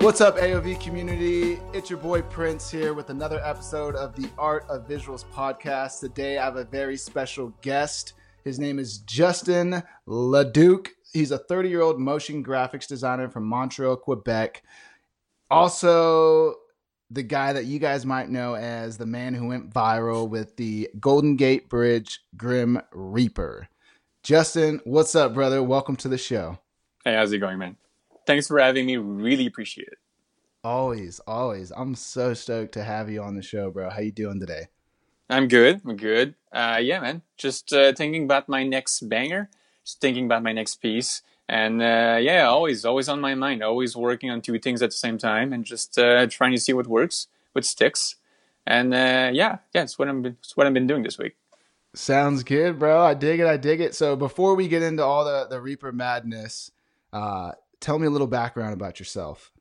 What's up, AOV community? It's your boy Prince here with another episode of the Art of Visuals podcast. Today, I have a very special guest. His name is Justin Leduc. He's a 30 year old motion graphics designer from Montreal, Quebec. Also, the guy that you guys might know as the man who went viral with the Golden Gate Bridge Grim Reaper. Justin, what's up, brother? Welcome to the show. Hey, how's it going, man? Thanks for having me. Really appreciate it. Always, always. I'm so stoked to have you on the show, bro. How you doing today? I'm good. I'm good. Uh, yeah, man. Just uh, thinking about my next banger. Just thinking about my next piece. And uh, yeah, always, always on my mind. Always working on two things at the same time, and just uh, trying to see what works, what sticks. And uh, yeah, yeah, it's what I'm. It's what I've been doing this week. Sounds good, bro. I dig it. I dig it. So before we get into all the the Reaper madness, uh, tell me a little background about yourself.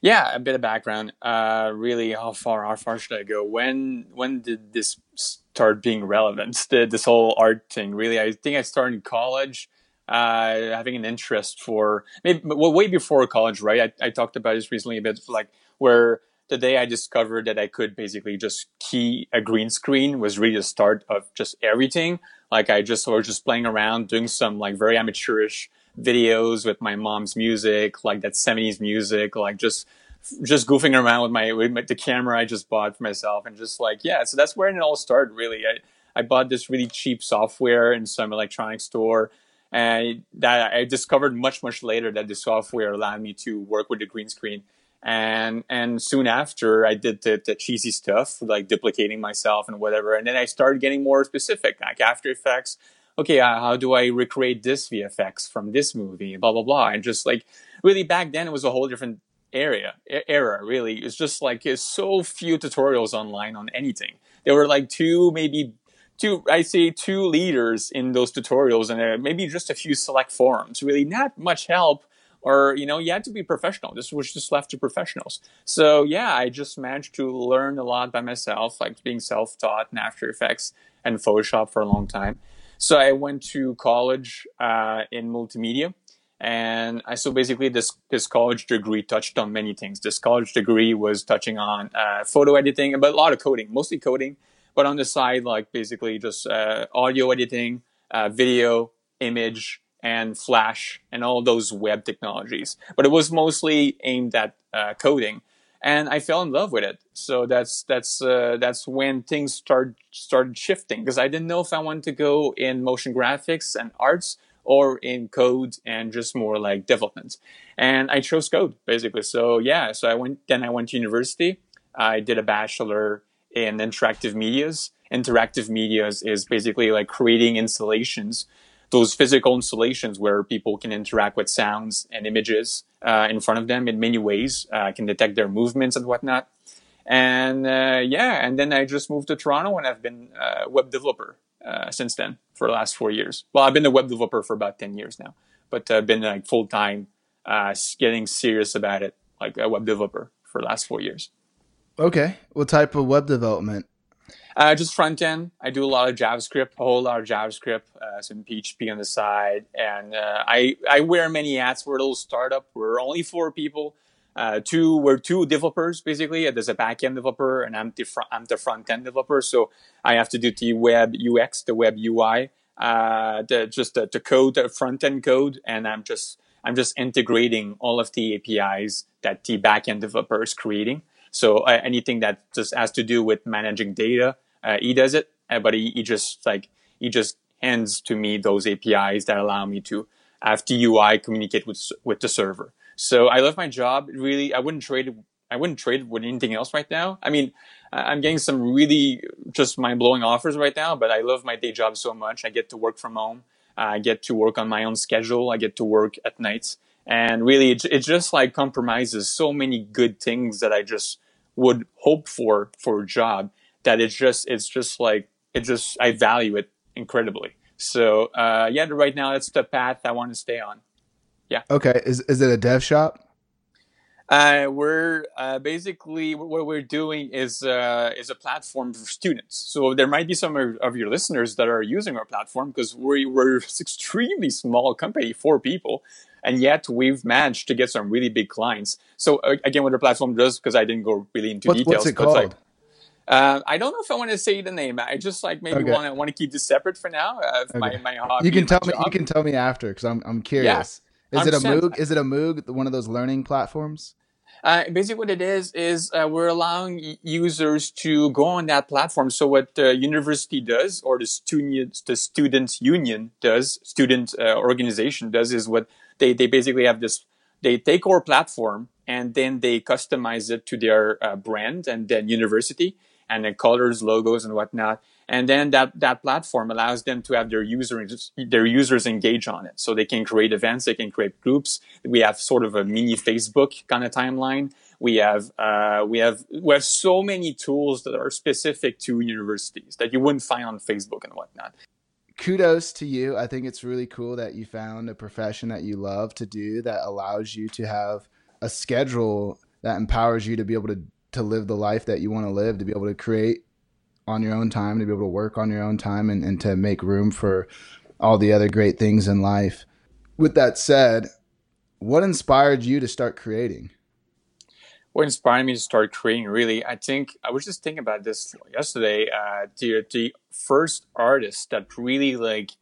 Yeah, a bit of background. Uh, really, how far how far should I go? When when did this start being relevant? The, this whole art thing. Really, I think I started in college, uh, having an interest for maybe well, way before college. Right, I, I talked about this recently a bit, like where the day I discovered that I could basically just key a green screen was really the start of just everything. Like I just was just playing around, doing some like very amateurish videos with my mom's music, like that 70s music, like just just goofing around with my with the camera I just bought for myself, and just like yeah. So that's where it all started. Really, I I bought this really cheap software in some electronics store, and that I discovered much much later that the software allowed me to work with the green screen. And and soon after, I did the, the cheesy stuff like duplicating myself and whatever. And then I started getting more specific, like After Effects okay, uh, how do I recreate this VFX from this movie? Blah blah blah. And just like really back then, it was a whole different area era. Really, it's just like there's so few tutorials online on anything. There were like two, maybe two. I say two leaders in those tutorials, and uh, maybe just a few select forums. Really, not much help. Or you know, you had to be professional. This was just left to professionals. So yeah, I just managed to learn a lot by myself, like being self-taught in After Effects and Photoshop for a long time. So I went to college uh, in multimedia, and I so basically this this college degree touched on many things. This college degree was touching on uh, photo editing, but a lot of coding, mostly coding, but on the side like basically just uh, audio editing, uh, video, image, and Flash, and all those web technologies. But it was mostly aimed at uh, coding and I fell in love with it. So that's that's uh, that's when things start started shifting because I didn't know if I wanted to go in motion graphics and arts or in code and just more like development. And I chose code basically. So yeah, so I went then I went to university. I did a bachelor in interactive medias. Interactive medias is basically like creating installations those physical installations where people can interact with sounds and images uh, in front of them in many ways, uh, can detect their movements and whatnot. And uh, yeah, and then I just moved to Toronto and I've been a web developer uh, since then for the last four years. Well, I've been a web developer for about 10 years now, but I've been like full time, uh, getting serious about it, like a web developer for the last four years. Okay. What type of web development? Uh, just front end. I do a lot of JavaScript, a whole lot of JavaScript, uh, some PHP on the side, and uh, I I wear many hats. We're a little startup. We're only four people. Uh, two we're two developers basically. There's a backend developer, and I'm the front I'm the front end developer. So I have to do the web UX, the web UI, uh, the just the, the code, the front end code, and I'm just I'm just integrating all of the APIs that the backend developer is creating. So uh, anything that just has to do with managing data uh, he does it, uh, but he, he just like he just hands to me those APIs that allow me to have the UI communicate with with the server. So I love my job. Really, I wouldn't trade. I wouldn't trade it with anything else right now. I mean, I'm getting some really just mind blowing offers right now, but I love my day job so much. I get to work from home. I get to work on my own schedule. I get to work at nights. And really, it, it just like compromises so many good things that I just would hope for for a job that it's just it's just like it just I value it incredibly. So uh, yeah, right now that's the path I want to stay on. Yeah. Okay. Is is it a dev shop? Uh, we're uh, basically what we're doing is uh, is a platform for students. So there might be some of your listeners that are using our platform because we, we're extremely small company, four people, and yet we've managed to get some really big clients. So again, what the platform does, because I didn't go really into details, what's it called? Like, uh, I don't know if I want to say the name. I just like maybe Okay. want to want to keep this separate for now. Uh, my Okay. my hobby. you can my tell me. job. You can tell me after because I'm I'm curious. Is it a MOOC? Is it a MOOC? One of those learning platforms? Uh, basically, what it is is uh, we're allowing users to go on that platform. So what the university does, or the student the student union does, student uh, organization does, is what they they basically have this. They take our platform and then they customize it to their uh, brand and then university and the colors, logos, and whatnot. And then that, that platform allows them to have their users their users engage on it. So they can create events, they can create groups. We have sort of a mini Facebook kind of timeline. We have uh, we have we have so many tools that are specific to universities that you wouldn't find on Facebook and whatnot. kudos to you. I think it's really cool that you found a profession that you love to do that allows you to have a schedule that empowers you to be able to to live the life that you want to live, to be able to create on your own time, to be able to work on your own time and, and to make room for all the other great things in life. With that said, what inspired you to start creating? what inspired me to start creating really i think i was just thinking about this yesterday uh the, the first artist that really like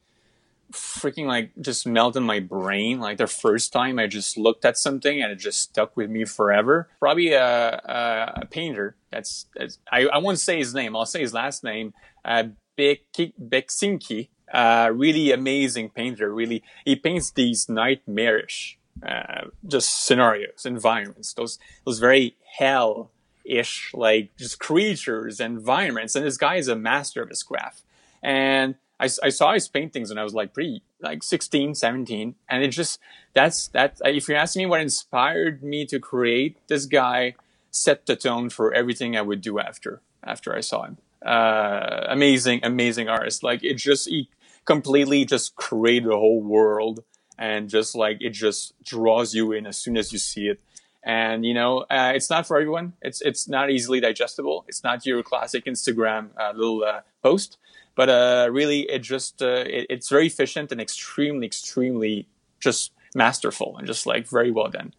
freaking like just melted my brain like the first time i just looked at something and it just stuck with me forever. Probably a, a, a painter. That's, that's I, I won't say his name. I'll say his last name. Uh Beksinski. Uh really amazing painter. Really he paints these nightmarish uh, just scenarios, environments, those those very hell ish like just creatures, environments. And this guy is a master of his craft. And I, I saw his paintings when I was like pretty like 16, 17. And it just that's that. If you ask me what inspired me to create, this guy set the tone for everything I would do after after I saw him. Uh, amazing, amazing artist. Like it just he completely just created a whole world and just like it just draws you in as soon as you see it and you know uh, it's not for everyone it's it's not easily digestible it's not your classic instagram uh, little uh, post but uh, really it just uh, it, it's very efficient and extremely extremely just masterful and just like very well done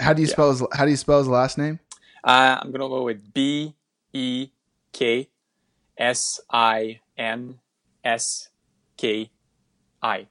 How do you Yeah. spell his, how do you spell his last name? uh, i'm gonna go with b e k s i n s k i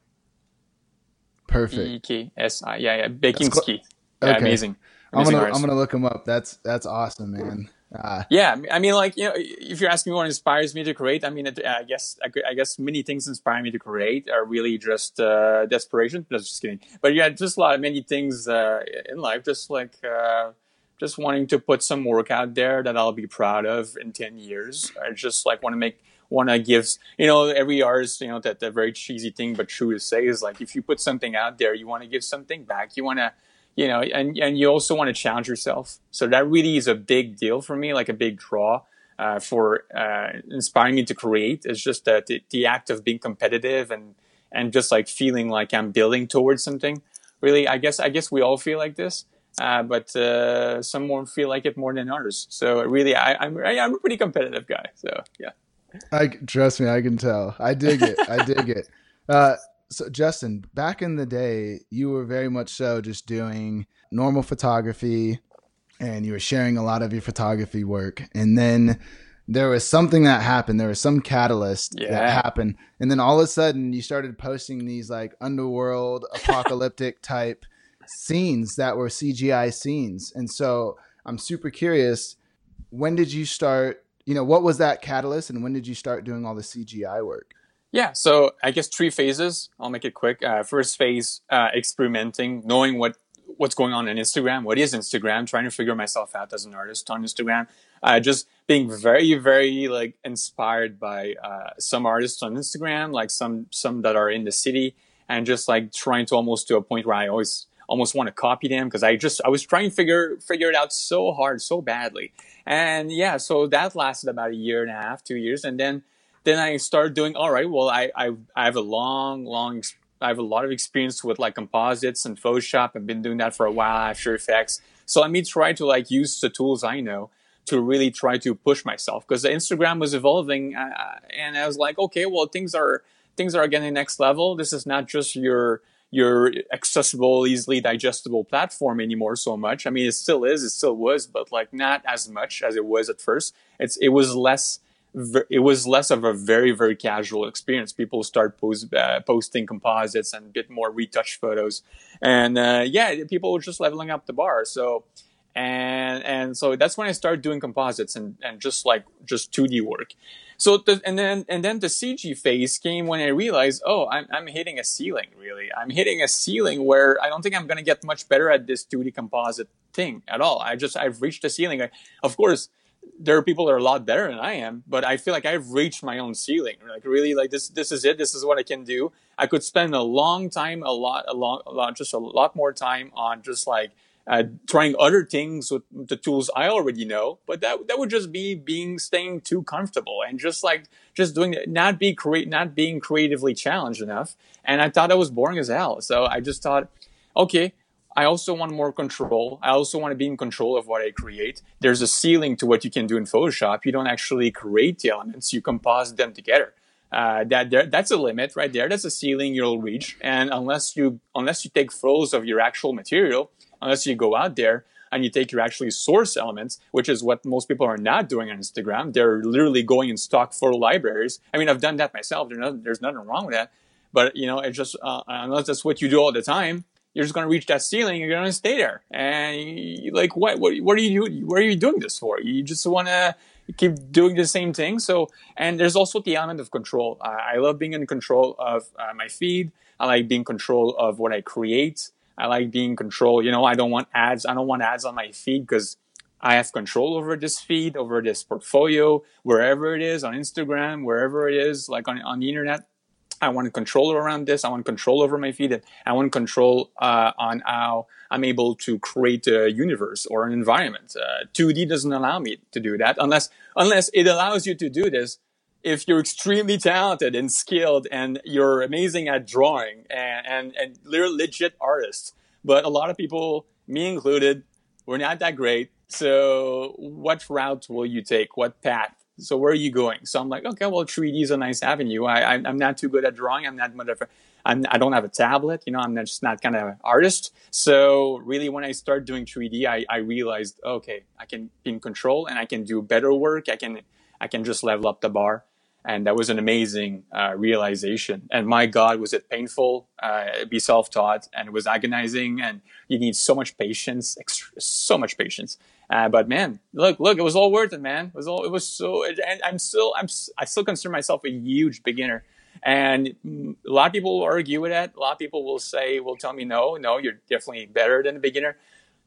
Perfect. e k s i yeah yeah bakinski yeah, Okay. amazing I'm gonna artist. I'm gonna look him up. That's that's awesome, man. Uh, Yeah, I mean, like you know, if you're asking me what inspires me to create, I mean, I guess I, guess many things inspire me to create are really just uh, desperation. No, just kidding. But yeah, just a lot of many things uh, in life, just like uh, just wanting to put some work out there that I'll be proud of in ten years. I just like want to make want to give you know every artist you know that the very cheesy thing but true to say is like if you put something out there, you want to give something back. You want to you know, and, and you also want to challenge yourself. So that really is a big deal for me, like a big draw uh, for uh, inspiring me to create. It's just that the, the act of being competitive and and just like feeling like I'm building towards something. Really, I guess I guess we all feel like this, uh, but uh, some more feel like it more than others. So really, I, I'm I, I'm a pretty competitive guy. So yeah. I trust me, I can tell. I dig it. I dig it. Uh, so Justin, back in the day, you were very much so just doing normal photography, and you were sharing a lot of your photography work, and then there was something that happened. There was some catalyst Yeah. that happened, and then all of a sudden, you started posting these like underworld apocalyptic type scenes that were CGI scenes, and so I'm super curious. When did you start? You know, what was that catalyst, and when did you start doing all the CGI work? Yeah, so I guess three phases. I'll make it quick. Uh, first phase, uh, experimenting, knowing what what's going on in Instagram. What is Instagram? Trying to figure myself out as an artist on Instagram. Uh, just being very, very like inspired by uh, some artists on Instagram, like some some that are in the city, and just like trying to almost to a point where I always almost want to copy them because I just I was trying to figure figure it out so hard, so badly. And yeah, so that lasted about a year and a half, two years, and then then I started doing all right. Well, I I, I have a long, long, I have a lot of experience with like composites and Photoshop. I've been doing that for a while. After Effects. So let me try to like use the tools I know to really try to push myself because the Instagram was evolving, uh, and I was like, okay, well, things are things are getting next level. This is not just your your accessible, easily digestible platform anymore so much. I mean, it still is, it still was, but like not as much as it was at first. It's it was less it was less of a very very casual experience. People start post, uh, posting composites and a bit more retouched photos, and uh, yeah, people were just leveling up the bar. So and and so that's when I started doing composites and and just like just 2D work. So the, and then and then the CG phase came when I realized, oh, I'm I'm hitting a ceiling. Really, I'm hitting a ceiling where I don't think I'm gonna get much better at this 2D composite thing at all. I just I've reached a ceiling. I, of course there are people that are a lot better than I am, but I feel like I've reached my own ceiling. Like really, like this, this is it. This is what I can do. I could spend a long time, a lot, a long, a lot, just a lot more time on just like uh, trying other things with the tools I already know. But that that would just be being staying too comfortable and just like just doing not be create, not being creatively challenged enough. And I thought that was boring as hell. So I just thought, okay, I also want more control. I also want to be in control of what I create. There's a ceiling to what you can do in Photoshop. You don't actually create the elements; you composite them together. Uh, that there, that's a limit right there. That's a ceiling you'll reach. And unless you unless you take photos of your actual material, unless you go out there and you take your actually source elements, which is what most people are not doing on Instagram. They're literally going in stock photo libraries. I mean, I've done that myself. There's, no, there's nothing wrong with that. But you know, it's just uh, unless that's what you do all the time, you're just going to reach that ceiling. You're going to stay there. And you, like, what, what, what are you? What are you doing this for? You just want to keep doing the same thing. So, and there's also the element of control. Uh, I love being in control of uh, my feed. I like being in control of what I create. I like being in control. You know, I don't want ads. I don't want ads on my feed because I have control over this feed, over this portfolio, wherever it is on Instagram, wherever it is, like on, on the internet. I want control around this. I want control over my feed. I want control uh, on how I'm able to create a universe or an environment. Uh, 2D doesn't allow me to do that unless unless it allows you to do this if you're extremely talented and skilled and you're amazing at drawing and and, and legit artists. But a lot of people, me included, we're not that great. So what route will you take? What path? So where are you going? So I'm like, okay, well, 3D is a nice avenue. I, I, am not too good at drawing. I'm not much of a, I'm, I don't have a tablet. You know, I'm not, just not kind of an artist. So really, when I started doing 3D, I, I realized, okay, I can be in control and I can do better work. I can, I can just level up the bar. And that was an amazing uh, realization. And my God, was it painful? Uh, be self-taught, and it was agonizing. And you need so much patience, so much patience. Uh, but man, look, look, it was all worth it, man. It was all, it was so, and I'm still, I'm, I still consider myself a huge beginner. And a lot of people will argue with that. A lot of people will say, will tell me, no, no, you're definitely better than a beginner.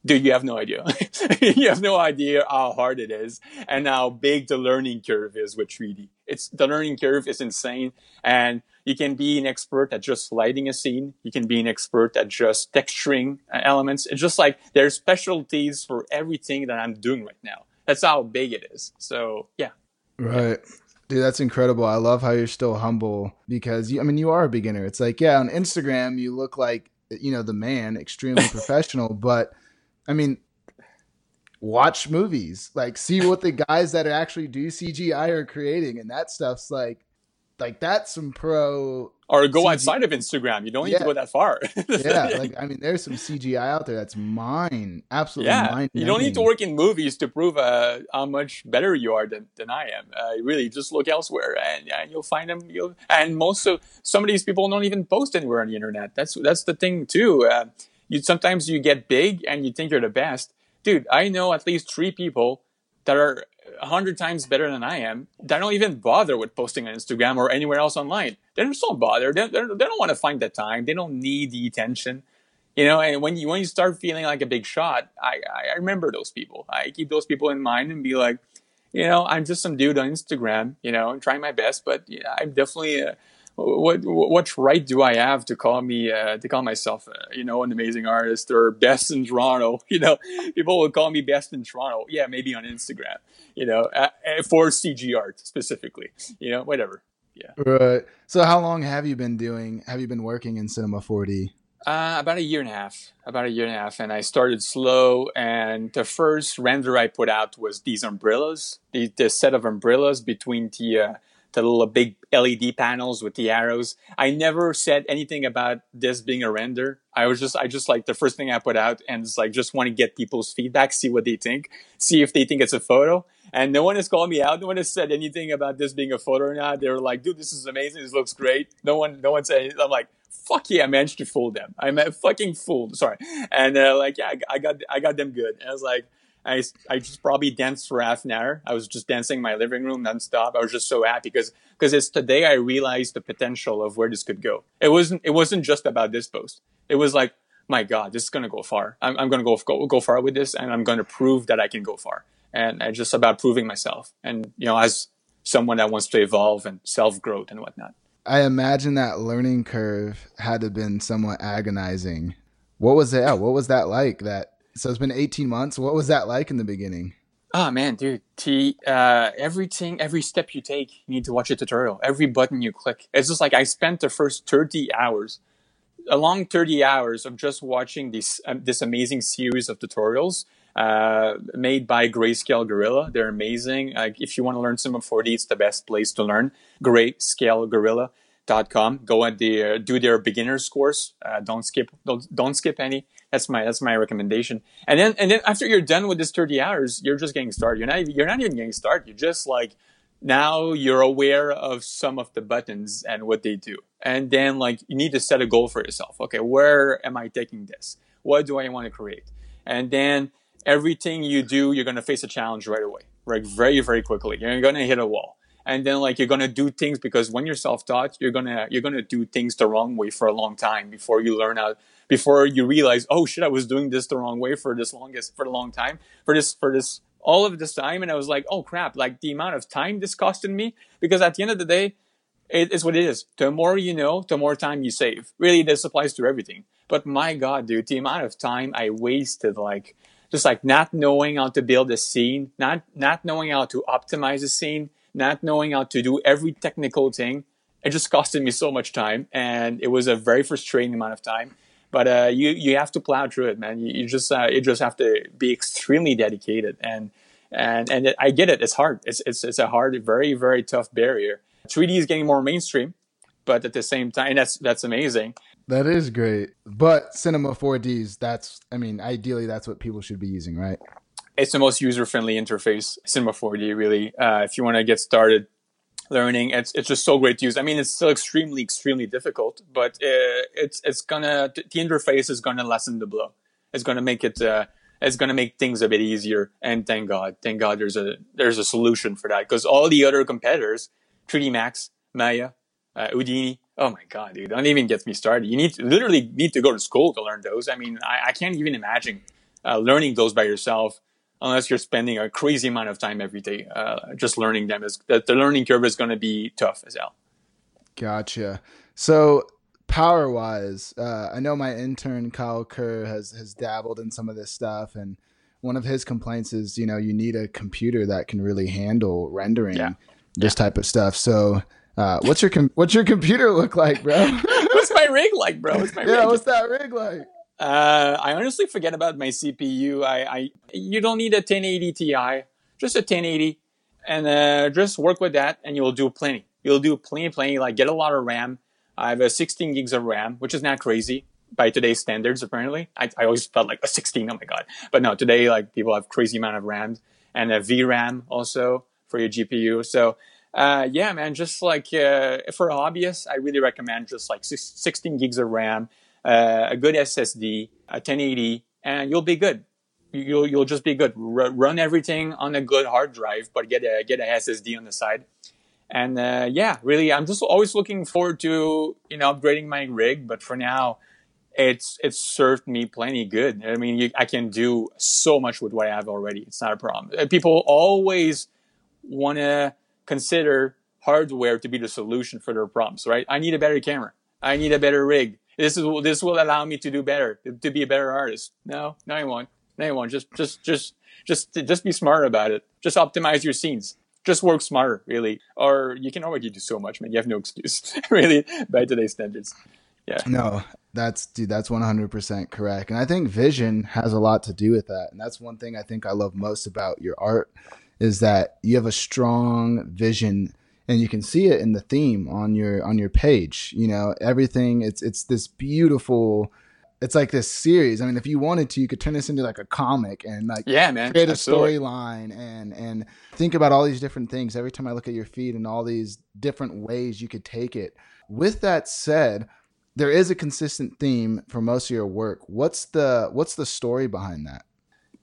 Dude, you have no idea. you have no idea how hard it is and how big the learning curve is with 3D. It's the learning curve is insane. And you can be an expert at just lighting a scene. You can be an expert at just texturing elements. It's just like there's specialties for everything that I'm doing right now. That's how big it is. So yeah. Right. Dude, that's incredible. I love how you're still humble because you, I mean, you are a beginner. It's like, yeah, on Instagram, you look like, you know, the man, extremely professional, but I mean, watch movies, like see what the guys that actually do CGI are creating. And that stuff's like, like that's some pro or go CG- outside of Instagram. You don't need yeah. to go that far. yeah, like I mean, there's some CGI out there that's mine, absolutely yeah. mine. You don't need to work in movies to prove uh, how much better you are than, than I am. Uh, really, just look elsewhere, and, and you'll find them. You'll, and most of some of these people don't even post anywhere on the internet. That's that's the thing too. Uh, you sometimes you get big and you think you're the best, dude. I know at least three people that are a hundred times better than I am that don't even bother with posting on Instagram or anywhere else online. They just don't bother. They, they, don't want to find the time. They don't need the attention. You know, and when you when you start feeling like a big shot, I, I remember those people. I keep those people in mind and be like, you know, I'm just some dude on Instagram. You know, I'm trying my best, but yeah, I'm definitely. What what right do I have to call me uh, to call myself uh, you know an amazing artist or best in Toronto? You know, people will call me best in Toronto. Yeah, maybe on Instagram. You know, uh, uh for CG art specifically. You know, whatever. Yeah. Right. So, how long have you been doing? Have you been working in Cinema 4D? Uh, about a year and a half. About a year and a half, and I started slow. And the first render I put out was these umbrellas, the, the set of umbrellas between the uh, the little big LED panels with the arrows. I never said anything about this being a render. I was just, I just like the first thing I put out and it's like, just want to get people's feedback, see what they think, see if they think it's a photo. And no one has called me out. No one has said anything about this being a photo or not. They were like, dude, this is amazing. This looks great. No one, no one said, I'm like, fuck yeah, I managed to fool them. I'm a fucking fool. Sorry. And uh, like, yeah, I, I got, I got them good. And I was like, I, I just probably danced for half an hour. I was just dancing in my living room nonstop. I was just so happy because because it's today I realized the potential of where this could go. It wasn't it wasn't just about this post. It was like, my God, this is gonna go far. I'm, I'm gonna go, go go far with this, and I'm gonna prove that I can go far. And it's just about proving myself. And you know, as someone that wants to evolve and self growth and whatnot. I imagine that learning curve had to have been somewhat agonizing. What was it? What was that like? That so it's been 18 months. What was that like in the beginning? Oh man, dude, T, uh, everything, every step you take, you need to watch a tutorial. Every button you click, it's just like I spent the first 30 hours, a long 30 hours of just watching this um, this amazing series of tutorials uh, made by Grayscale Gorilla. They're amazing. Like if you want to learn Cinema 4D, it's the best place to learn. Grayscale Gorilla. Dot com. Go at the uh, do their beginners course. Uh, don't skip don't, don't skip any. That's my that's my recommendation. And then and then after you're done with this 30 hours, you're just getting started. You're not even, you're not even getting started. You're just like now you're aware of some of the buttons and what they do. And then like you need to set a goal for yourself. Okay, where am I taking this? What do I want to create? And then everything you do, you're to face a challenge right away, right? Very, very quickly. You're to hit a wall and then like you're gonna do things because when you're self-taught you're gonna you're gonna do things the wrong way for a long time before you learn how before you realize oh shit i was doing this the wrong way for this longest for a long time for this for this all of this time. And i was like oh crap like the amount of time this costed me. Because at the end of the day it is what it is. The more you know the more time you save. Really this applies to everything. But my god dude the amount of time i wasted like just like not knowing how to build a scene not not knowing how to optimize a scene not knowing how to do every technical thing. It just costed me so much time, and it was a very frustrating amount of time. But uh, you you have to plow through it, man. You, you just uh, you just have to be extremely dedicated, and and and it, I get it. It's hard. It's it's it's a hard, very very tough barrier. 3D is getting more mainstream, but at the same time, that's that's amazing. That is great. But Cinema 4Ds, that's I mean, ideally that's what people should be using, right? it's the most user friendly interface, Cinema 4D. Really, uh, if you want to get started learning, it's it's just so great to use. I mean, it's still extremely extremely difficult, but uh, it's it's gonna the interface is gonna lessen the blow. It's gonna make it. Uh, it's gonna make things a bit easier. And thank God, thank God, there's a there's a solution for that because all the other competitors, 3D Max, Maya, uh, Houdini. Oh my God, dude! Don't even get me started. You need to literally need to go to school to learn those. I mean, I, I can't even imagine uh, learning those by yourself unless you're spending a crazy amount of time every day uh, just learning them is the, the learning curve is going to be tough as hell gotcha so power wise uh, i know my intern kyle kerr has has dabbled in some of this stuff and one of his complaints is you know you need a computer that can really handle rendering yeah. this yeah. type of stuff so uh, what's your com- what's your computer look like bro what's my rig like bro what's my yeah rig? what's that rig like uh, I honestly forget about my CPU. I, I, you don't need a 1080 Ti, just a 1080, and uh, just work with that, and you'll do plenty. You'll do plenty, plenty. Like get a lot of RAM. I have a 16 gigs of RAM, which is not crazy by today's standards. Apparently, I, I always felt like a 16. Oh my god! But no, today like people have crazy amount of RAM and a VRAM also for your GPU. So. Uh, yeah, man, just like uh, for hobbyists, I really recommend just like 16 gigs of RAM uh, a good SSD, a 1080, and you'll be good. You'll you'll just be good. R- run everything on a good hard drive, but get a get a SSD on the side. And uh, yeah, really, I'm just always looking forward to you know upgrading my rig. But for now, it's it's served me plenty good. I mean, you, I can do so much with what I have already. It's not a problem. Uh, people always want to consider hardware to be the solution for their problems, right? I need a better camera. I need a better rig this is this will allow me to do better, to be a better artist. No, no, I won't. No, I won't. Just, just, just, just, just be smart about it. Just optimize your scenes. Just work smarter, really. Or you can already do so much, man. You have no excuse, really, by today's standards. Yeah. No, that's dude. That's one hundred percent correct. And I think vision has a lot to do with that. And that's one thing I think I love most about your art is that you have a strong vision and you can see it in the theme on your on your page. You know, everything. It's it's this beautiful. It's like this series. I mean, if you wanted to, you could turn this into like a comic and like yeah, man, create a storyline and and think about all these different things. Every time I look at your feed and all these different ways you could take it. With that said, there is a consistent theme for most of your work. What's the what's the story behind that?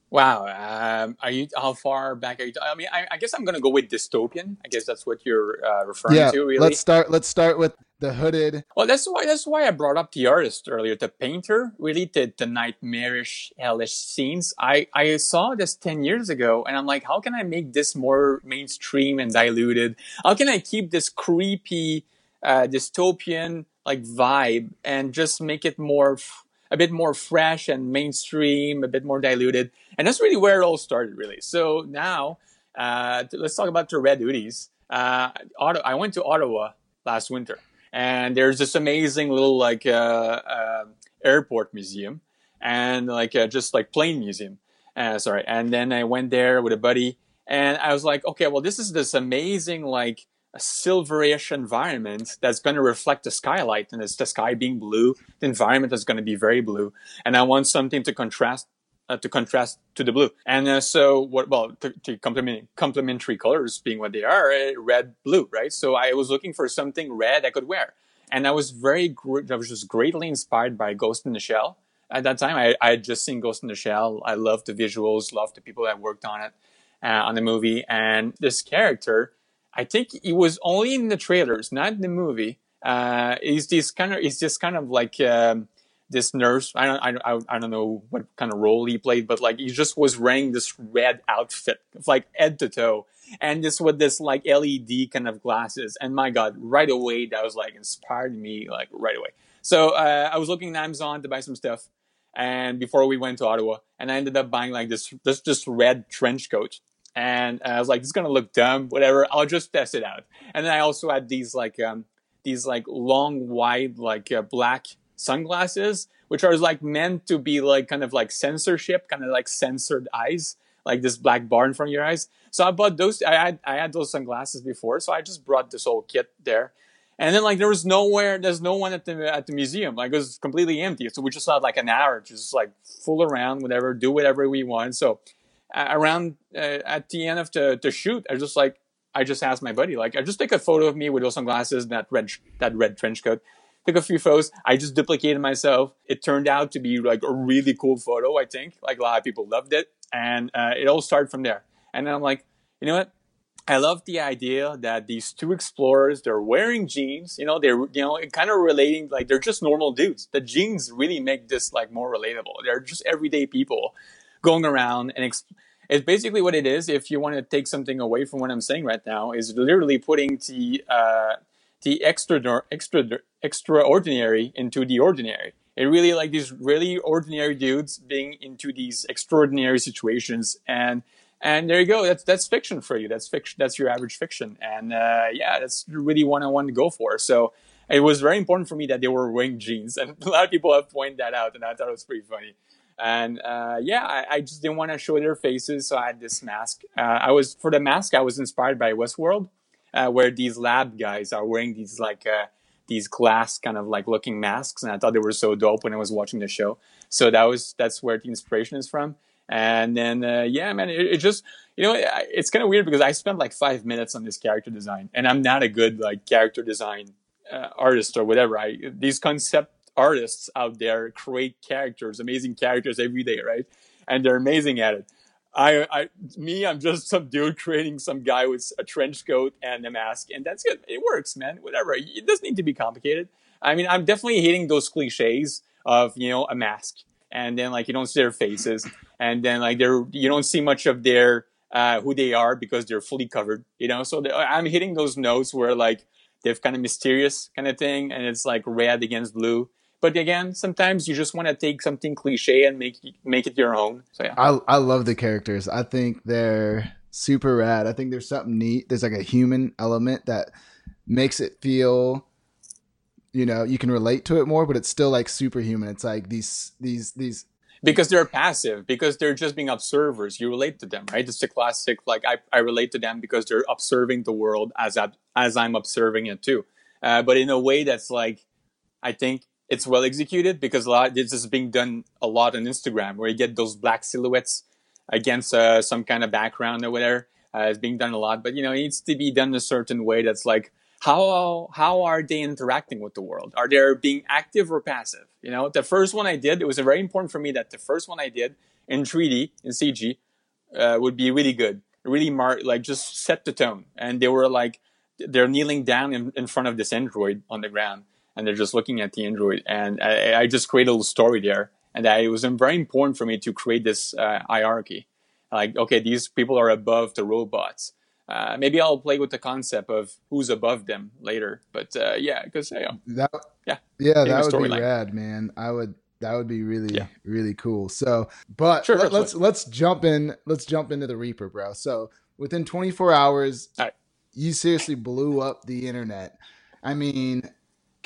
Wow. Um, are you how far back are you? I mean, I, I guess I'm going to go with dystopian. I guess that's what you're uh, referring yeah, to. Really. Let's start. Let's start with the hooded. Well, that's why that's why I brought up the artist earlier, the painter. Really, the the nightmarish, hellish scenes. I I saw this ten years ago, and I'm like, how can I make this more mainstream and diluted? How can I keep this creepy, uh, dystopian like vibe and just make it more? F- a bit more fresh and mainstream, a bit more diluted. And that's really where it all started, really. So now, uh, let's talk about the Red Hoodies. Uh, I went to Ottawa last winter, and there's this amazing little like uh, uh airport museum and like uh, just like plane museum. Uh, sorry, and then I went there with a buddy, and I was like, okay, well, this is this amazing like a silverish environment that's going to reflect the skylight and it's the sky being blue the environment is going to be very blue and i want something to contrast uh, to contrast to the blue. And uh, so what well to, to complement complementary colors being what they are uh, red blue right? So i was looking for something red i could wear. And i was very i was just greatly inspired by ghost in the shell. At that time i, I had just seen ghost in the shell. I loved the visuals loved the people that worked on it uh, on the movie. And this character I think it was only in the trailers, not in the movie. Uh, he's this kind of, he's just kind of like um, this nurse. I don't, I, I don't know what kind of role he played, but like he just was wearing this red outfit, like head to toe, and this with this like LED kind of glasses. And my God, right away that was like inspired me like right away. So uh, I was looking at Amazon to buy some stuff, and before we went to Ottawa, and I ended up buying like this this this red trench coat and I was like, "This is gonna look dumb, whatever. I'll just test it out." And then I also had these like um, these like long, wide, like uh, black sunglasses, which are like meant to be like kind of like censorship, kind of like censored eyes, like this black bar in front of your eyes. So I bought those. I had I had those sunglasses before, so I just brought this whole kit there. And then like there was nowhere, there's no one at the at the museum. Like it was completely empty. So we just had like an hour, just like fool around, whatever, do whatever we want. So around uh, at the end of the, the shoot, I just like I just asked my buddy like I just take a photo of me with those sunglasses and that red that red trench coat. Took a few photos. I just duplicated myself. It turned out to be like a really cool photo. I think like a lot of people loved it, and uh, it all started from there. And then I'm like, you know what? I love the idea that these two explorers, they're wearing jeans, you know, they're, you know, kind of relating, like they're just normal dudes. The jeans really make this like more relatable. They're just everyday people going around and exp- it's basically what it is. If you want to take something away from what I'm saying right now, is literally putting the uh, the extra extra extraordinary into the ordinary. It really like these really ordinary dudes being into these extraordinary situations, and and there you go. That's that's fiction for you. That's fiction. That's your average fiction, and uh, yeah, that's really one I wanted to go for. So it was very important for me that they were wearing jeans, and a lot of people have pointed that out, and I thought it was pretty funny. And uh, yeah, I, I, just didn't want to show their faces, so I had this mask. Uh, I was for the mask, I was inspired by Westworld, uh, where these lab guys are wearing these like uh, these glass kind of like looking masks, and I thought they were so dope when I was watching the show. So that was that's where the inspiration is from. And then uh, yeah, man, it, it, just you know it's kind of weird because I spent like five minutes on this character design, and I'm not a good like character design uh, artist or whatever. I these concept artists out there create characters, amazing characters every day, right? And they're amazing at it. I, I, me, I'm just some dude creating some guy with a trench coat and a mask, and that's good. It works, man. Whatever. It doesn't need to be complicated. I mean, I'm definitely hating those cliches of you know a mask, and then like you don't see their faces, and then like they're you don't see much of their uh, who they are because they're fully covered. You know, so I'm hitting those notes where like they're kind of mysterious kind of thing, and it's like red against blue, but again, sometimes you just want to take something cliche and make make it your own. So yeah, I I love the characters. I think they're super rad. I think there's something neat. There's like a human element that makes it feel you know you can relate to it more but it's still like superhuman it's like these these these because they're passive because they're just being observers you relate to them right it's the classic like i, I relate to them because they're observing the world as I, as i'm observing it too uh, but in a way that's like i think it's well executed because a lot this is being done a lot on instagram where you get those black silhouettes against uh, some kind of background or whatever uh, it's being done a lot but you know it needs to be done a certain way that's like how how are they interacting with the world? Are they being active or passive? You know, the first one I did, it was very important for me that the first one I did in 3D in CG uh, would be really good, really mark like just set the tone. And they were like they're kneeling down in, in front of this android on the ground, and they're just looking at the android. And I, I just created a little story there, and that it was very important for me to create this uh, hierarchy. Like, okay, these people are above the robots uh, maybe I'll play with the concept of who's above them later. But uh, yeah, because know, that yeah yeah that would be line. rad, man. I would that would be really yeah. really cool. So, but sure, let, us let's, let's jump in. Let's jump into the Reaper, bro. So within 24 hours, right. you seriously blew up the internet. I mean,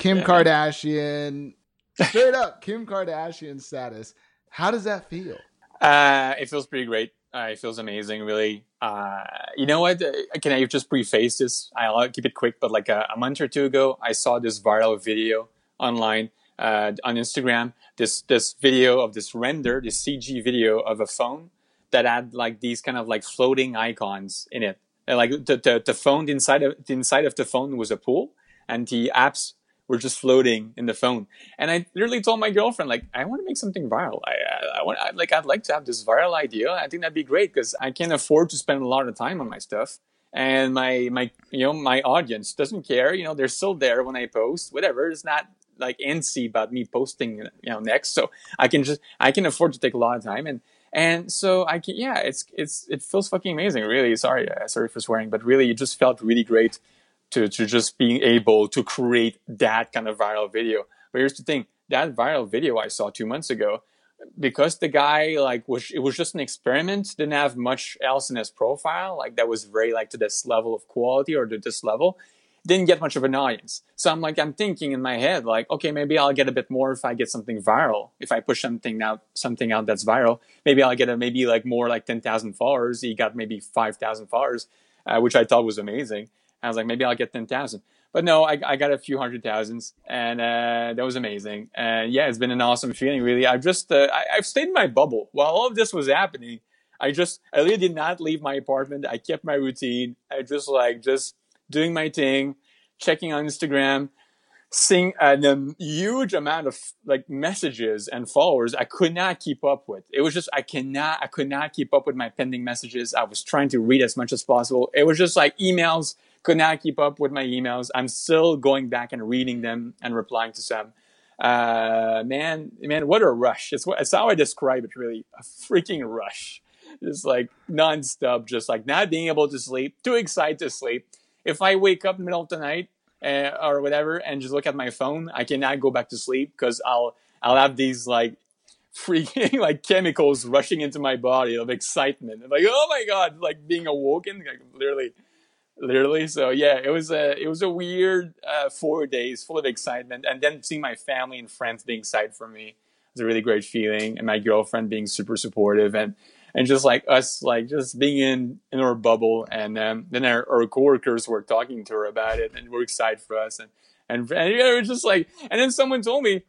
Kim yeah, Kardashian, straight up Kim Kardashian status. How does that feel? Uh, it feels pretty great. Uh, it feels amazing, really. Uh, you know what? Uh, can I just preface this? I'll keep it quick, but like a, a month or two ago, I saw this viral video online uh, on Instagram. This this video of this render, this CG video of a phone that had like these kind of like floating icons in it. And like the, the the phone inside of the inside of the phone was a pool, and the apps were just floating in the phone. And I literally told my girlfriend, like, I want to make something viral. I, I, I want, I, like, I'd like to have this viral idea. I think that'd be great because I can't afford to spend a lot of time on my stuff. And my, my, you know, my audience doesn't care. You know, they're still there when I post, whatever. It's not like antsy about me posting, you know, next. So I can just, I can afford to take a lot of time. And, and so I can, yeah, it's, it's, it feels fucking amazing. Really. Sorry. Uh, sorry for swearing, but really, it just felt really great to, to just being able to create that kind of viral video. But here's the thing, that viral video I saw two months ago, because the guy like was it was just an experiment, didn't have much else in his profile, like that was very like to this level of quality or to this level, didn't get much of an audience. So I'm like, I'm thinking in my head, like, okay, maybe I'll get a bit more if I get something viral. If I push something out, something out that's viral, maybe I'll get a maybe like more like 10,000 followers. He got maybe 5,000 followers, uh, which I thought was amazing. I was like, maybe I'll get 10,000. But no, I, I got a few hundred thousands and uh, that was amazing. And yeah, it's been an awesome feeling, really. I've just, uh, I, have stayed in my bubble while all of this was happening. I just, I really did not leave my apartment. I kept my routine. I just like, just doing my thing, checking on Instagram, seeing a huge amount of like messages and followers I could not keep up with. It was just I cannot I could not keep up with my pending messages. I was trying to read as much as possible. It was just like emails could not keep up with my emails. I'm still going back and reading them and replying to some. Uh, man, man, what a rush! It's, it's how I describe it. Really, a freaking rush. Just like nonstop, just like not being able to sleep, too excited to sleep. If I wake up in the middle of the night uh, or whatever and just look at my phone, I cannot go back to sleep because I'll I'll have these like freaking like chemicals rushing into my body of excitement. I'm like, oh my god, like being awoken, like literally literally. So yeah, it was a it was a weird uh, four days full of excitement, and then seeing my family and friends being excited for me was a really great feeling, and my girlfriend being super supportive, and and just like us, like just being in in our bubble, and um, then our, our coworkers were talking to her about it, and were excited for us, and and, and it was just like, and then someone told me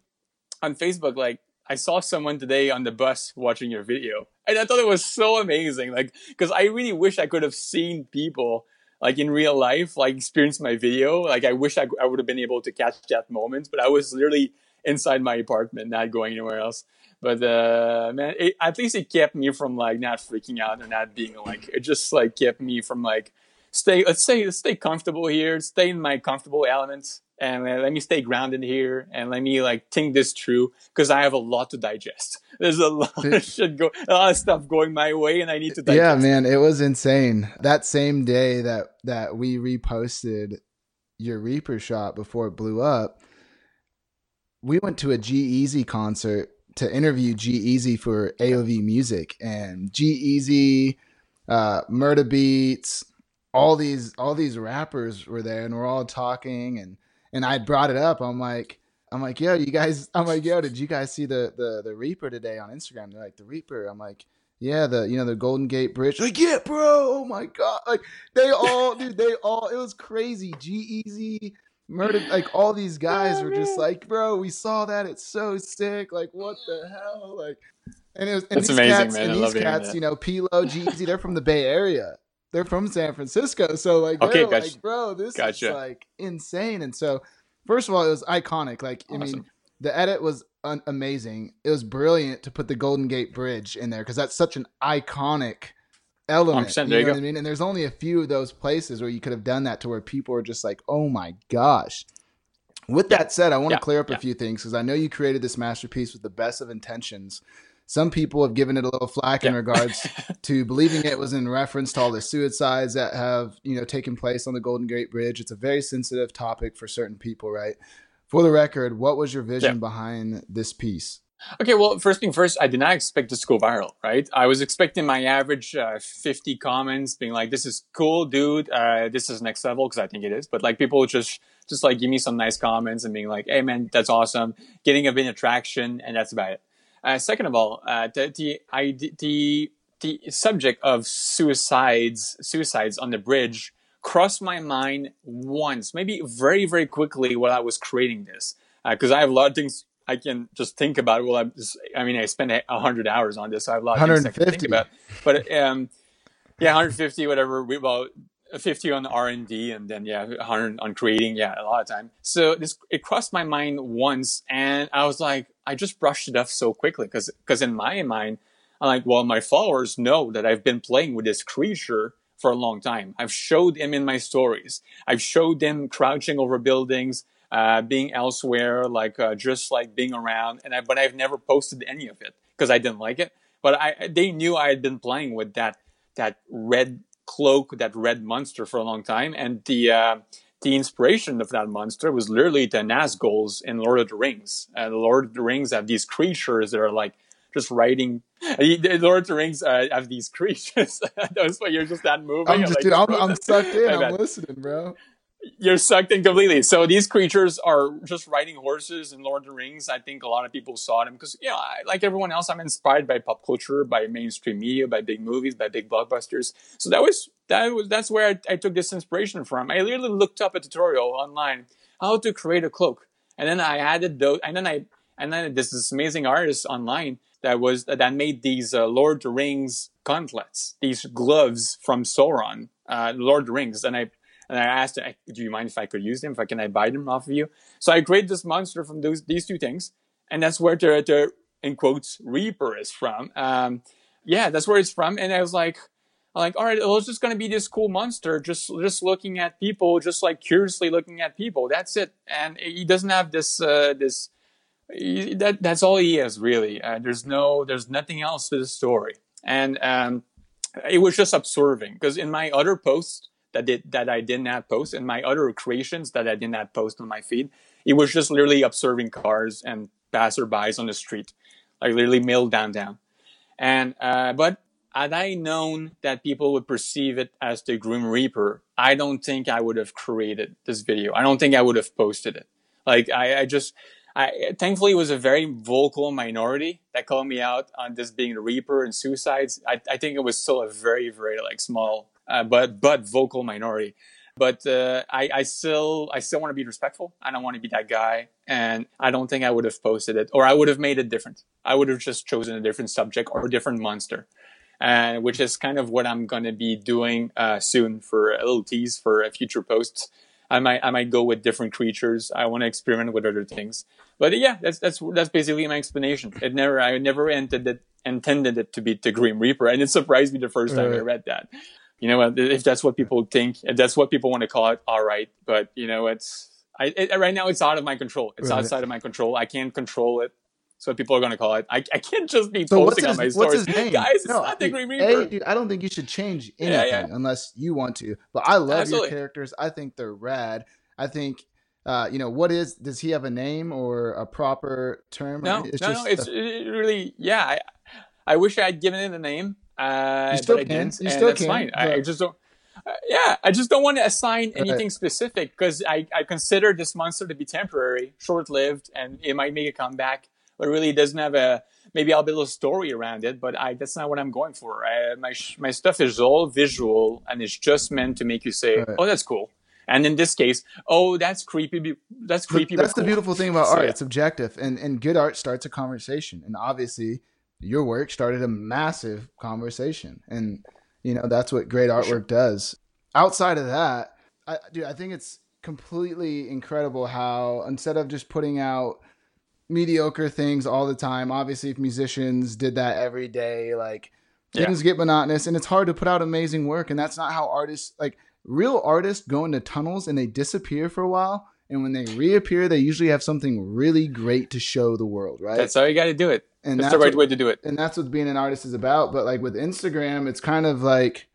on Facebook like. I saw someone today on the bus watching your video, and I thought it was so amazing. Like, because I really wish I could have seen people like in real life, like experience my video. Like I wish I, I would have been able to catch that moment, but I was literally inside my apartment, not going anywhere else. But uh, man, it, at least it kept me from like not freaking out and not being like it just like kept me from like stay. Let's say stay comfortable here, stay in my comfortable elements, and uh, let me stay grounded here and let me like think this through because I have a lot to digest. There's a lot of shit go, a lot of stuff going my way, and I need to digest. Yeah, man, it was insane. That same day that that we reposted your Reaper shot before it blew up, we went to a G-Eazy concert to interview G-Eazy for AOV Music, and G-Eazy, uh, Murda Beatz, all these all these rappers were there, and we're all talking and and I brought it up. I'm like, I'm like, yo, you guys. I'm like, yo, did you guys see the the the Reaper today on Instagram? They're like, the Reaper. I'm like, yeah, the you know the Golden Gate Bridge. Like, yeah, bro. Oh my god. Like they all, dude. They all. It was crazy. G-Eazy. Murdered like all these guys oh, were just like, bro, we saw that. It's so sick. Like, what the hell? Like, and it was and That's these amazing, cats, man. and I these cats, you know, Pilo, G-Eazy, they're from the Bay Area. They're from San Francisco. So like, they're gotcha. like, bro, this Gotcha. is like insane. And so, first of all, it was iconic. Like, I mean, the edit was un- amazing. It was brilliant to put the Golden Gate Bridge in there because that's such an iconic element. 100%, You there know you what. I mean? And there's only a few of those places where you could have done that to where people are just like, oh my gosh. With Yeah. that said, I want to Yeah. clear up a few things because I know you created this masterpiece with the best of intentions. Some people have given it a little flack in regards to believing it was in reference to all the suicides that have you know taken place on the Golden Gate Bridge. It's a very sensitive topic for certain people, right? For the record, what was your vision Yeah. behind this piece? Okay, well, first thing first, I did not expect this to go viral, right? I was expecting my average uh, 50 comments being like, this is cool, dude. Uh, this is next level, because I think it is. But like people just, just like give me some nice comments and being like, hey, man, that's awesome. Getting a bit of traction, and that's about it. Uh, second of all, uh, the, the, I, the, the subject of suicides, suicides on the bridge crossed my mind once, maybe very, very quickly while I was creating this. Because I have a lot of things I can just think about. Well, I'm just, I mean, I spent a hundred hours on this. So I have a lot of things I can think 150. about. But um, yeah, 150, whatever. We about 50 on R and then yeah, 100 on creating. Yeah, a lot of time. So this it crossed my mind once, and I was like, I just brushed it off so quickly because because in my mind, I'm like, well, my followers know that I've been playing with this creature for a long time. I've showed him in my stories. I've showed them crouching over buildings, uh, being elsewhere, like uh, just like being around. And I, but I've never posted any of it because I didn't like it. But I, they knew I had been playing with that that red cloak, that red monster for a long time, and the. Uh, the inspiration of that monster was literally the Nazguls in Lord of the Rings. Uh, the Lord of the Rings have these creatures that are like just riding. Lord of the Rings uh, have these creatures. That's why you're just that moving. I'm just, like, dude, I'm, I'm sucked in. I'm listening, bro. You're sucked in completely. So these creatures are just riding horses in Lord of the Rings. I think a lot of people saw them because, you know, I, like everyone else, I'm inspired by pop culture, by mainstream media, by big movies, by big blockbusters. So that was that was that's where I, I took this inspiration from. I literally looked up a tutorial online how to create a cloak, and then I added those, and then I and then this this amazing artist online that was that made these uh, Lord of the Rings gauntlets, these gloves from Sauron, uh, Lord of the Rings, and I and I asked, "Do you mind if I could use them? If I can, I buy them off of you?" So I create this monster from those these two things, and that's where the, the in quotes Reaper is from. Um, yeah, that's where it's from. And I was like, I'm like, all right, well, it's just going to be this cool monster, just just looking at people, just like curiously looking at people. That's it. And he doesn't have this uh, this. he- that that's all he is really. Uh, there's no, there's nothing else to the story. And um, it was just observing because in my other posts that did that I did not post, and my other creations that I did not post on my feed, it was just literally observing cars and passerbys on the street, like literally middle downtown. And uh, but had I known that people would perceive it as the Grim Reaper, I don't think I would have created this video. I don't think I would have posted it. Like I, I just, I thankfully it was a very vocal minority that called me out on this being the Reaper and suicides. I, I think it was still a very, very like small, uh, but but vocal minority. But uh, I, I still, I still want to be respectful. I don't want to be that guy, and I don't think I would have posted it, or I would have made it different. I would have just chosen a different subject or a different monster uh, which is kind of what I'm going to be doing uh, soon for a little tease for a future post. I might I might go with different creatures. I want to experiment with other things. But yeah, that's that's that's basically my explanation. It never I never intended it, intended it to be the Grim Reaper, and it surprised me the first time I read that. You know, what, if that's what people think, if that's what people want to call it, all right. But you know, it's I it, right now it's out of my control. It's Right. outside of my control. I can't control it. So people are going to call it. I, I can't just be So posting on my stories. his? Guys, it's No, not the dude, Green A, dude, I don't think you should change anything yeah. unless you want to. But I love Absolutely. your characters. I think they're rad. I think, uh, you know, what is? Does he have a name or a proper term? No, It's no, just no. It's a- really, yeah. I, I wish I had given it a name, uh, You still but I can. didn't, You still that's can, fine. I, I just don't. uh, yeah, I just don't want to assign anything right. specific because I, I consider this monster to be temporary, short lived, and it might make a comeback, but really it doesn't have a. Maybe I'll build a story around it, but I that's not what I'm going for. I, my my stuff is all visual, and it's just meant to make you say, right. "Oh, that's cool." And in this case, oh, that's creepy. That's creepy. But that's the beautiful thing about so, art. Yeah. It's objective, and and good art starts a conversation. And obviously, your work started a massive conversation, and you know that's what great artwork sure. does. Outside of that, I, dude, I think it's completely incredible how instead of just putting out mediocre things all the time, obviously, if musicians did that every day, like things yeah. get monotonous, and it's hard to put out amazing work. And that's not how artists like real artists go into tunnels and they disappear for a while. And when they reappear, they usually have something really great to show the world, right? That's how you got to do it. And that's, that's the right what, way to do it. And that's what being an artist is about. But like with Instagram, it's kind of like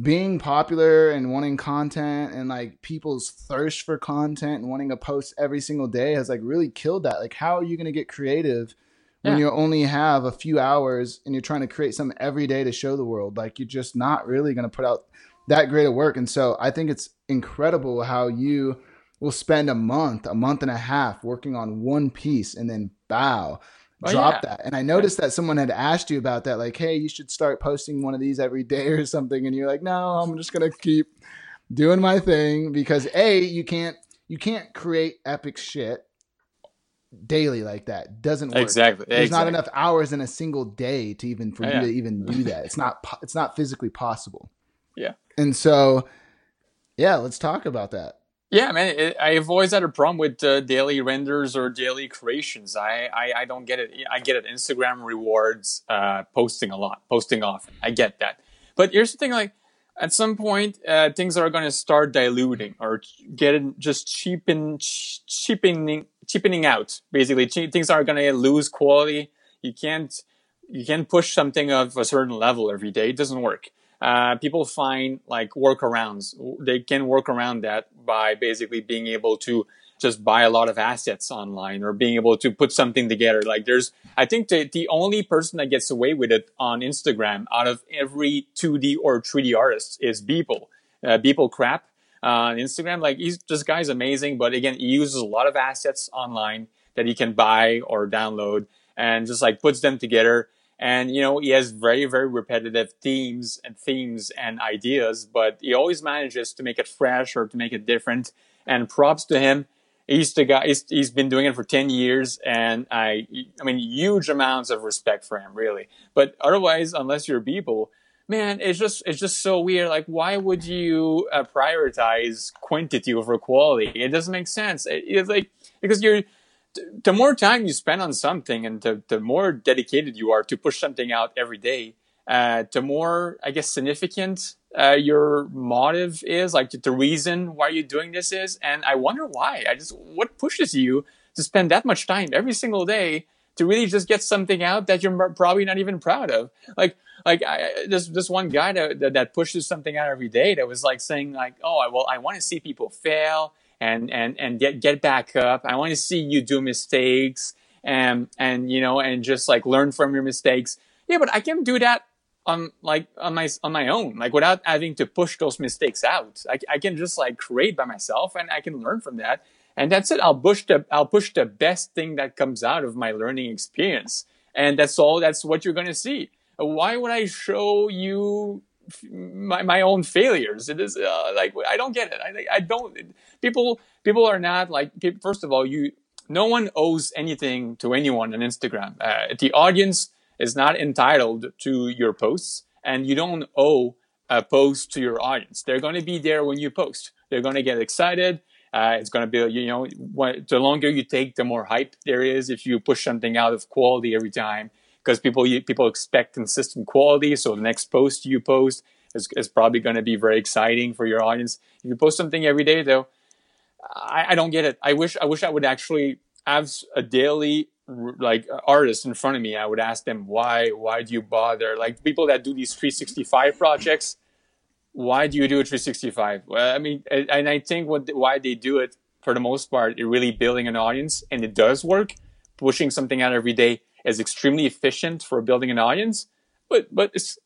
being popular and wanting content and like people's thirst for content and wanting to post every single day has like really killed that. Like, how are you going to get creative when yeah. you only have a few hours and you're trying to create something every day to show the world? Like, you're just not really going to put out that great of work. And so I think it's incredible how you will spend a month, a month and a half working on one piece and then bow, oh, drop yeah. that. And I noticed that someone had asked you about that, like, hey, you should start posting one of these every day or something. And you're like, no, I'm just gonna keep doing my thing because A, you can't you can't create epic shit daily like that doesn't work. Exactly. There's exactly. not enough hours in a single day to even for oh, you to even do that. It's not it's not physically possible. Yeah. And so, yeah, let's talk about that. Yeah, man, it, I've always had a problem with uh, daily renders or daily creations. I, I, I, don't get it. I get it. Instagram rewards uh, posting a lot, posting often. I get that. But here's the thing: like at some point, uh, things are going to start diluting or getting just cheapen, cheapening, cheapening out. Basically, things are going to lose quality. You can't you can't push something of a certain level every day. It doesn't work uh, people find like workarounds. They can work around that by basically being able to just buy a lot of assets online or being able to put something together. Like there's, I think the, the only person that gets away with it on Instagram out of every 2D or 3D artist is Beeple. Uh, Beeple Crap uh, on Instagram. Like he's, this guy's amazing, but again, he uses a lot of assets online that he can buy or download and just like puts them together and you know he has very very repetitive themes and themes and ideas but he always manages to make it fresh or to make it different. And props to him. He's the guy he's, he's been doing it for 10 years and i i mean huge amounts of respect for him really. But otherwise unless you're Beeple man it's just it's just so weird. Like why would you uh, prioritize quantity over quality? It doesn't make sense. It, it's like because you're the more time you spend on something and the, the more dedicated you are to push something out every day, uh, the more, I guess, significant uh, your motive is, like the reason why you're doing this is. And I wonder why. I just, what pushes you to spend that much time every single day to really just get something out that you're probably not even proud of? Like, like I, this this one guy that, that, pushes something out every day that was like saying like, oh, well, I want to see people fail and and and get get back up. I want to see you do mistakes and and you know and just like learn from your mistakes. Yeah, but I can do that on like on my on my own, like without having to push those mistakes out. I, I can just like create by myself and I can learn from that. And that's it. I'll push the I'll push the best thing that comes out of my learning experience. And that's all that's what you're gonna see. Why would I show you my, my own failures. It is uh, like I don't get it. I I don't. People people are not like. First of all, you no one owes anything to anyone on Instagram. Uh, the audience is not entitled to your posts, and you don't owe a post to your audience. They're going to be there when you post. They're going to get excited. Uh, it's going to be, you know, what, the longer you take, the more hype there is. If you push something out of quality every time, because people people expect consistent quality. So the next post you post is, is probably going to be very exciting for your audience. If you post something every day, though, I, I don't get it. I wish I wish I would actually have a daily like artist in front of me. I would ask them why why do you bother? Like people that do these 365 projects. Why do you do a 365? Well, I mean, and I think what why they do it for the most part, it really building an audience, and it does work. Pushing something out every day is extremely efficient for building an audience, but but it's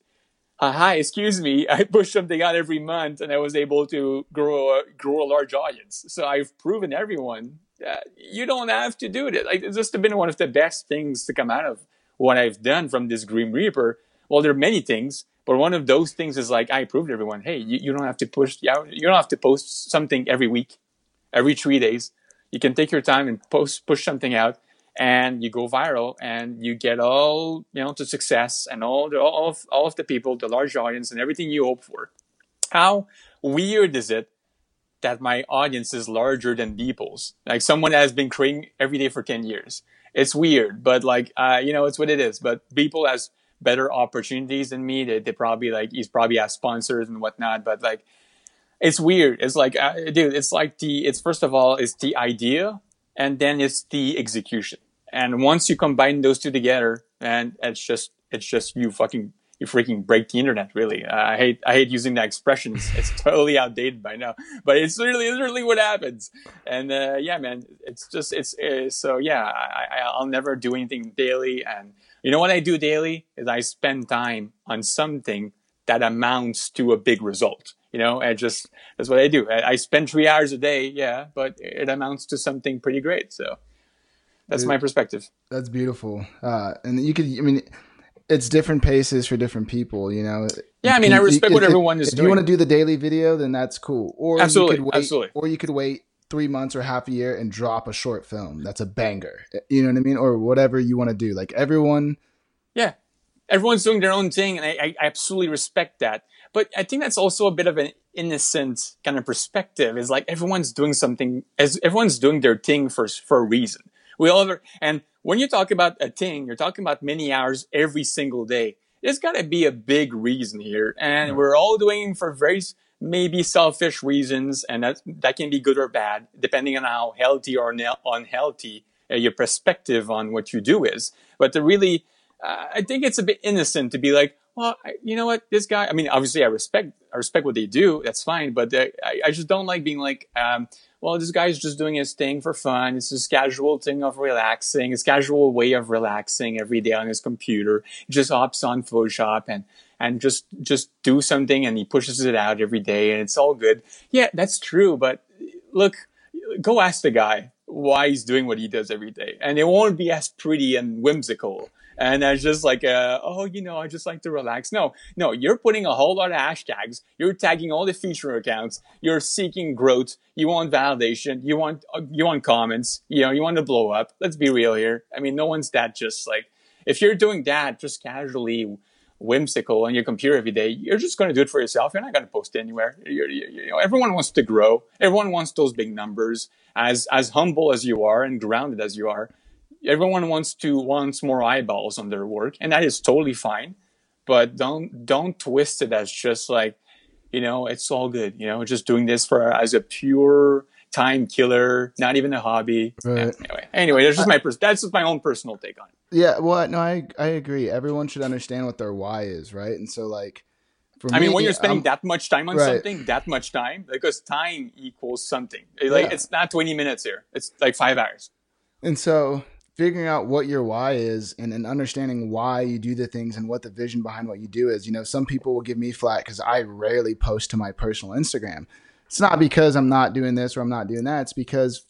uh, hi, excuse me, I push something out every month and I was able to grow a, grow a large audience. So I've proven everyone that you don't have to do it. Like, it's just been one of the best things to come out of what I've done from this Grim Reaper. Well, there are many things, but one of those things is like, I proved everyone, hey, you, you don't have to push, you don't have to post something every week, every three days. You can take your time and post, push something out and you go viral and you get all you know to success and all the, all of, all of the people the large audience and everything you hope for. How weird is it that my audience is larger than Beeple's? Like someone has been creating every day for 10 years. It's weird but like uh, you know it's what it is. But Beeple has better opportunities than me. They, they probably like he's probably has sponsors and whatnot but like it's weird. It's like uh, dude it's like the it's first of all it's the idea and then it's the execution and once you combine those two together, and it's just it's just you fucking you freaking break the internet. Really, uh, I hate I hate using that expression. It's, it's totally outdated by now, but it's literally literally what happens. And uh, yeah, man, it's just it's, so yeah. I, I'll never do anything daily, and you know what I do daily is I spend time on something that amounts to a big result. You know, and just that's what I do. I, I spend three hours a day, yeah, but it amounts to something pretty great. So that's Dude, my perspective. That's beautiful. Uh, and you could, I mean, it's different paces for different people, you know. Yeah, I mean, I respect what everyone is if doing. If you want to do the daily video, then that's cool. Or absolutely, you could wait, absolutely. Or you could wait three months or half a year and drop a short film. That's a banger. You know what I mean? Or whatever you want to do. Like everyone. Yeah, everyone's doing their own thing, and I, I absolutely respect that. But I think that's also a bit of an innocent kind of perspective. Is like everyone's doing something, as everyone's doing their thing for for a reason. We all and when you talk about a thing, you're talking about many hours every single day. There's got to be a big reason here, and we're all doing for very maybe selfish reasons, and that that can be good or bad depending on how healthy or unhealthy uh, your perspective on what you do is. But to really, uh, I think it's a bit innocent to be like, well, you know what, this guy. I mean, obviously, I respect I respect what they do. That's fine, but uh, I, I just don't like being like. Um, well, this guy's just doing his thing for fun. It's his casual thing of relaxing, his casual way of relaxing every day on his computer. He just hops on Photoshop and, and just, just do something and he pushes it out every day and it's all good. Yeah, that's true. But look, go ask the guy why he's doing what he does every day. And it won't be as pretty and whimsical and that's just like, uh, oh, you know, I just like to relax. No, no, you're putting a whole lot of hashtags. You're tagging all the feature accounts. You're seeking growth. You want validation. You want, uh, you want comments. You know, you want to blow up. Let's be real here. I mean, no one's that just like, if you're doing that just casually, whimsical on your computer every day, you're just going to do it for yourself. You're not going to post anywhere. You're, you're, you know, everyone wants to grow. Everyone wants those big numbers. As as humble as you are and grounded as you are, everyone wants to wants more eyeballs on their work, and that is totally fine. But don't don't twist it as just like, you know, it's all good. You know, just doing this for as a pure time killer, not even a hobby. Right. Anyway, anyway, that's just my pers- that's just my own personal take on it. Yeah, well, no, I I agree. Everyone should understand what their why is, right? And so like. I mean, when you're spending um, that much time on right. something, that much time, because time equals something. Like yeah. it's not 20 minutes here; it's like five hours. And so figuring out what your why is and, and understanding why you do the things and what the vision behind what you do is. You know, some people will give me flat because I rarely post to my personal Instagram. It's not because I'm not doing this or I'm not doing that. It's because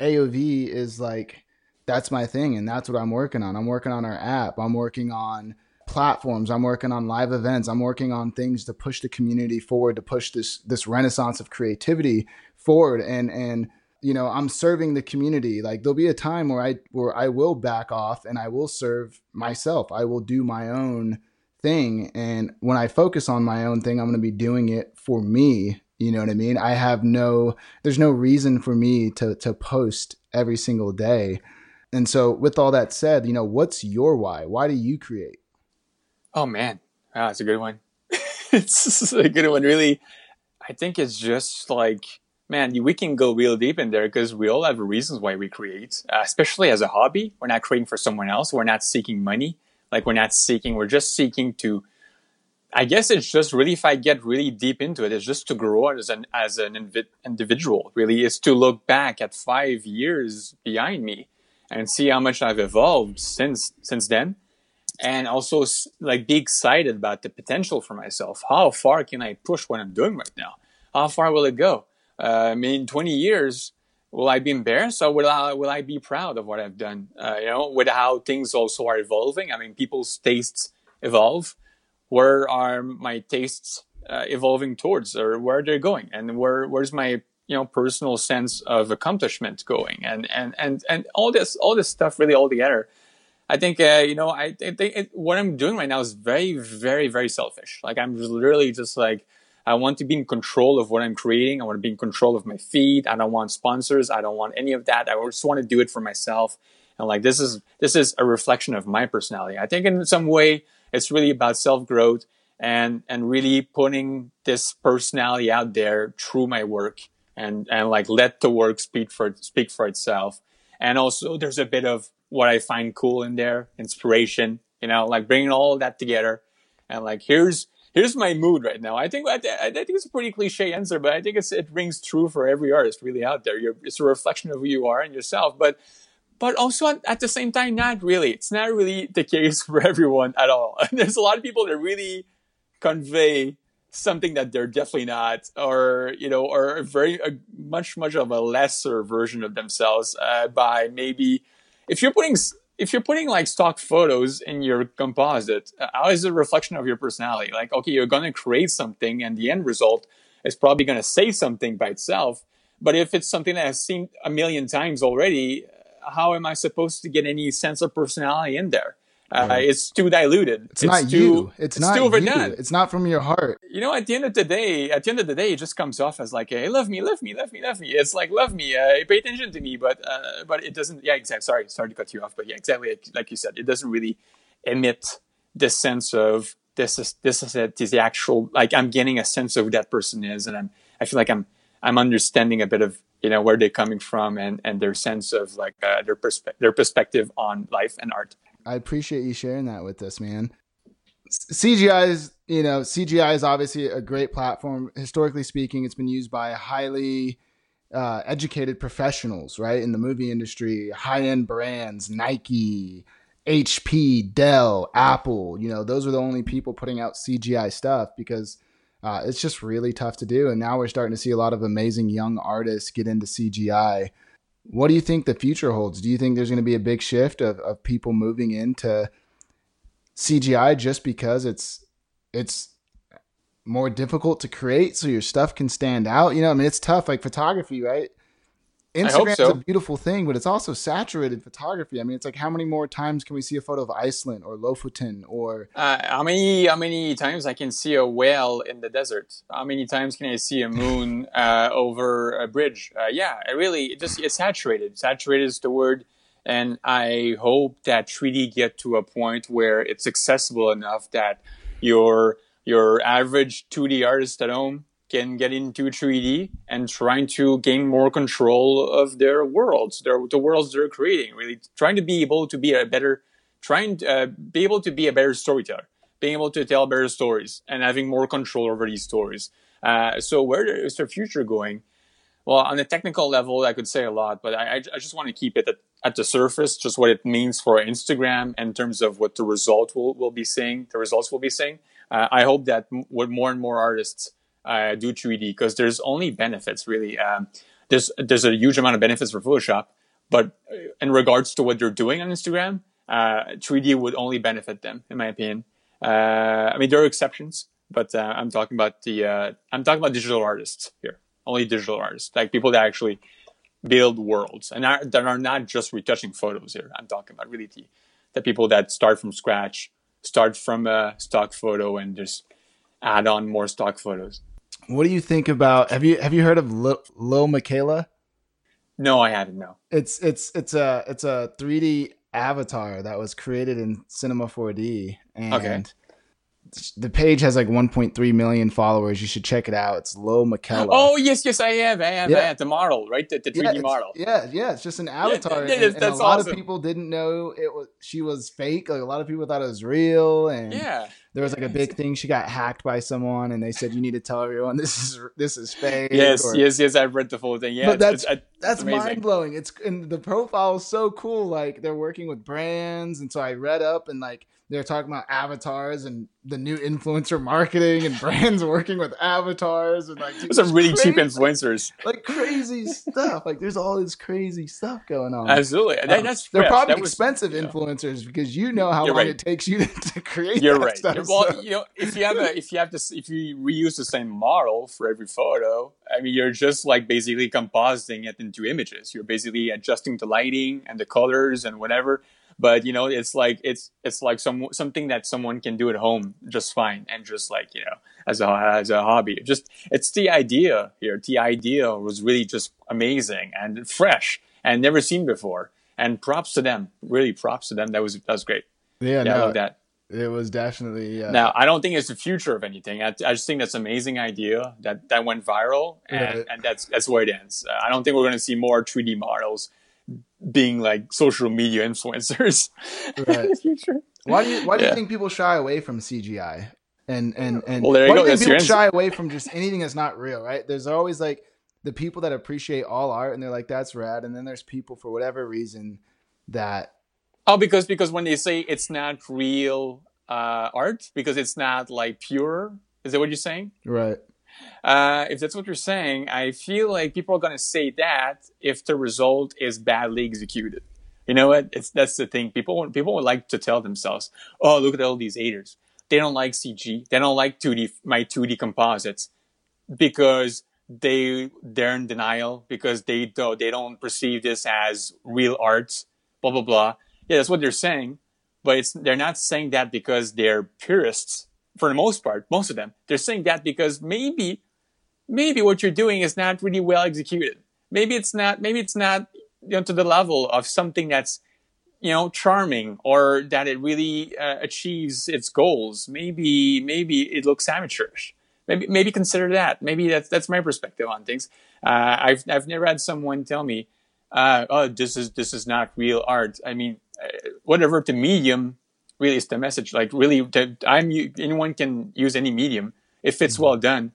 AOV is like, that's my thing and that's what I'm working on. I'm working on our app. I'm working on platforms. I'm working on live events. I'm working on things to push the community forward, to push this this renaissance of creativity forward. And and you know i'm serving the community. Like there'll be a time where i where i will back off and i will serve myself. I will do my own thing. And when i focus on my own thing i'm going to be doing it for me. You know what i mean? I have no there's no reason for me to to post every single day. And so with all that said you know what's your why? Why do you create? Oh man. That's a good one. It's a good one. Really i think it's just like man, we can go real deep in there because we all have reasons why we create, uh, especially as a hobby. We're not creating for someone else. We're not seeking money. Like we're not seeking, we're just seeking to, I guess it's just really, if I get really deep into it, it's just to grow as an, as an invi- individual really is to look back at five years behind me and see how much I've evolved since, since then. and also like be excited about the potential for myself. How far can I push what I'm doing right now? How far will it go? Uh, I mean, 20 years, will I be embarrassed or will I, will I be proud of what I've done? Uh, you know, with how things also are evolving. I mean, people's tastes evolve. Where are my tastes uh, evolving towards or where they're going? And where, where's my, you know, personal sense of accomplishment going? And, and, and, and all this, all this stuff really all together I think uh, you know I, I think it, what I'm doing right now is very very very selfish. Like I'm literally just like I want to be in control of what I'm creating. I want to be in control of my feed. I don't want sponsors. I don't want any of that. I just want to do it for myself. And like this is this is a reflection of my personality. I think in some way it's really about self growth and and really putting this personality out there through my work and and like let the work speak for speak for itself. And also there's a bit of what I find cool in there, inspiration, you know, like bringing all that together and like, here's, here's my mood right now. I think, I, I think it's a pretty cliche answer, but I think it's, it rings true for every artist really out there. You're, it's a reflection of who you are and yourself, but, but also at, at the same time, not really. It's not really the case for everyone at all. There's a lot of people that really convey something that they're definitely not, or you know, or very a, much much of a lesser version of themselves uh, by maybe if you're putting if you're putting like stock photos in your composite, uh, how is it a reflection of your personality? Like, okay, you're going to create something and the end result is probably going to say something by itself. But if it's something that I've seen a million times already, how am I supposed to get any sense of personality in there? Uh, right. It's too diluted. It's, it's not too, you. It's, it's not too overdone. You. It's not from your heart. You know, at the end of the day, at the end of the day, it just comes off as like, "Hey, love me, love me, love me, love me." It's like, "Love me, uh, pay attention to me," but uh, but it doesn't. Yeah, exactly. Sorry, sorry to cut you off, but yeah, exactly like you said, it doesn't really emit this sense of this is this is it is the actual like I'm getting a sense of who that person is, and I'm I feel like I'm I'm understanding a bit of you know where they're coming from and and their sense of like uh, their perspe- their perspective on life and art. I appreciate you sharing that with us, man. CGI is, you know, CGI is obviously a great platform. Historically speaking, it's been used by highly uh, educated professionals, right, in the movie industry, high end brands, Nike, HP, Dell, Apple. You know, those are the only people putting out CGI stuff because uh, it's just really tough to do. And now we're starting to see a lot of amazing young artists get into CGI what do you think the future holds? Do you think there's going to be a big shift of, of people moving into CGI just because it's it's more difficult to create so your stuff can stand out? You know, I mean it's tough like photography, right? Instagram so. is a beautiful thing, but it's also saturated photography. I mean, it's like how many more times can we see a photo of Iceland or Lofoten or uh, how many how many times I can see a whale in the desert? How many times can I see a moon uh, over a bridge? Uh, yeah, it really it just it's saturated. Saturated is the word, and I hope that 3D get to a point where it's accessible enough that your your average 2D artist at home can get into 3D and trying to gain more control of their worlds, their, the worlds they're creating, really trying to be able to be a better, trying to uh, be able to be a better storyteller, being able to tell better stories and having more control over these stories. Uh, so where is the future going? Well, on a technical level, I could say a lot, but I, I just want to keep it at, at, the surface, just what it means for Instagram in terms of what the result will, will be seeing, the results will be seeing. Uh, I hope that m- more and more artists uh, do 3D because there's only benefits really. Um, there's there's a huge amount of benefits for Photoshop, but in regards to what they're doing on Instagram, uh, 3D would only benefit them, in my opinion. Uh, I mean, there are exceptions, but uh, I'm talking about the uh, I'm talking about digital artists here. Only digital artists, like people that actually build worlds and are, that are not just retouching photos here. I'm talking about really the, the people that start from scratch, start from a stock photo and just add on more stock photos. What do you think about? Have you have you heard of Lil, Lil Miquela? No, I haven't. No. It's it's it's a it's a 3D avatar that was created in Cinema 4D, and okay. the page has like 1.3 million followers. You should check it out. It's Lil Miquela. Oh yes, yes, I have. I have. Yeah. I have. The model, right? The, the 3D yeah, model. Yeah, yeah. It's just an avatar. Yeah, and, and a lot awesome. of people didn't know it was she was fake. Like a lot of people thought it was real, and yeah there was like a big thing. She got hacked by someone, and they said you need to tell everyone this is this is fake. Yes, or- yes, yes. I've read the full thing. Yeah, But it's- that's- it's- That's mind blowing. It's and the profile is so cool. Like they're working with brands, and so I read up and like they're talking about avatars and the new influencer marketing and brands working with avatars and like dude, some really cheap influencers. like crazy stuff. Like there's all this crazy stuff going on. Absolutely, And that- Um, that's they're fresh. probably was- expensive yeah. influencers because you know how long right. it takes you to, create. You're right. Stuff, well, so- you know, if you have a, if you have this, if you reuse the same model for every photo, I mean, you're just like basically compositing it into images. You're basically adjusting the lighting and the colors and whatever. But you know, it's like it's it's like some something that someone can do at home just fine and just like you know as a as a hobby. Just it's the idea here. The idea was really just amazing and fresh and never seen before. And props to them. Really, props to them. That was that was great. yeah, Yeah, I no, love that. it was definitely. Uh, Now, I don't think it's the future of anything. I, I just think that's an amazing idea that, that went viral, and, Right. and that's that's where it ends. Uh, I don't think we're going to see more 3D models being like social media influencers Right. in the future. Why do you Why do you think people shy away from CGI? And and and Well, there you why go. do you think That's people shy away from just anything that's not real? Right? There's always like the people that appreciate all art and they're like that's rad, and then there's people for whatever reason that Oh, because because when they say it's not real uh, art, because it's not like pure. Is that what you're saying? right. Uh, if that's what you're saying, I feel like people are going to say that if the result is badly executed. You know what? It's that's the thing. People people would like to tell themselves, "Oh, look at all these haters. They don't like CG. They don't like 2D my 2D composites because they they're in denial because they don't they don't perceive this as real art. Blah blah blah. Yeah, that's what they're saying, but it's they're not saying that because they're purists. For the most part, most of them, they're saying that because maybe maybe what you're doing is not really well executed. Maybe it's not. Maybe it's not you know to the level of something that's you know charming or that it really uh, achieves its goals. Maybe maybe it looks amateurish. Maybe maybe consider that. Maybe that's that's my perspective on things. Uh, I've I've never had someone tell me, uh, "Oh, this is this is not real art." I mean, uh, whatever the medium really is the message. Like really, I'm anyone can use any medium if it's mm-hmm. well done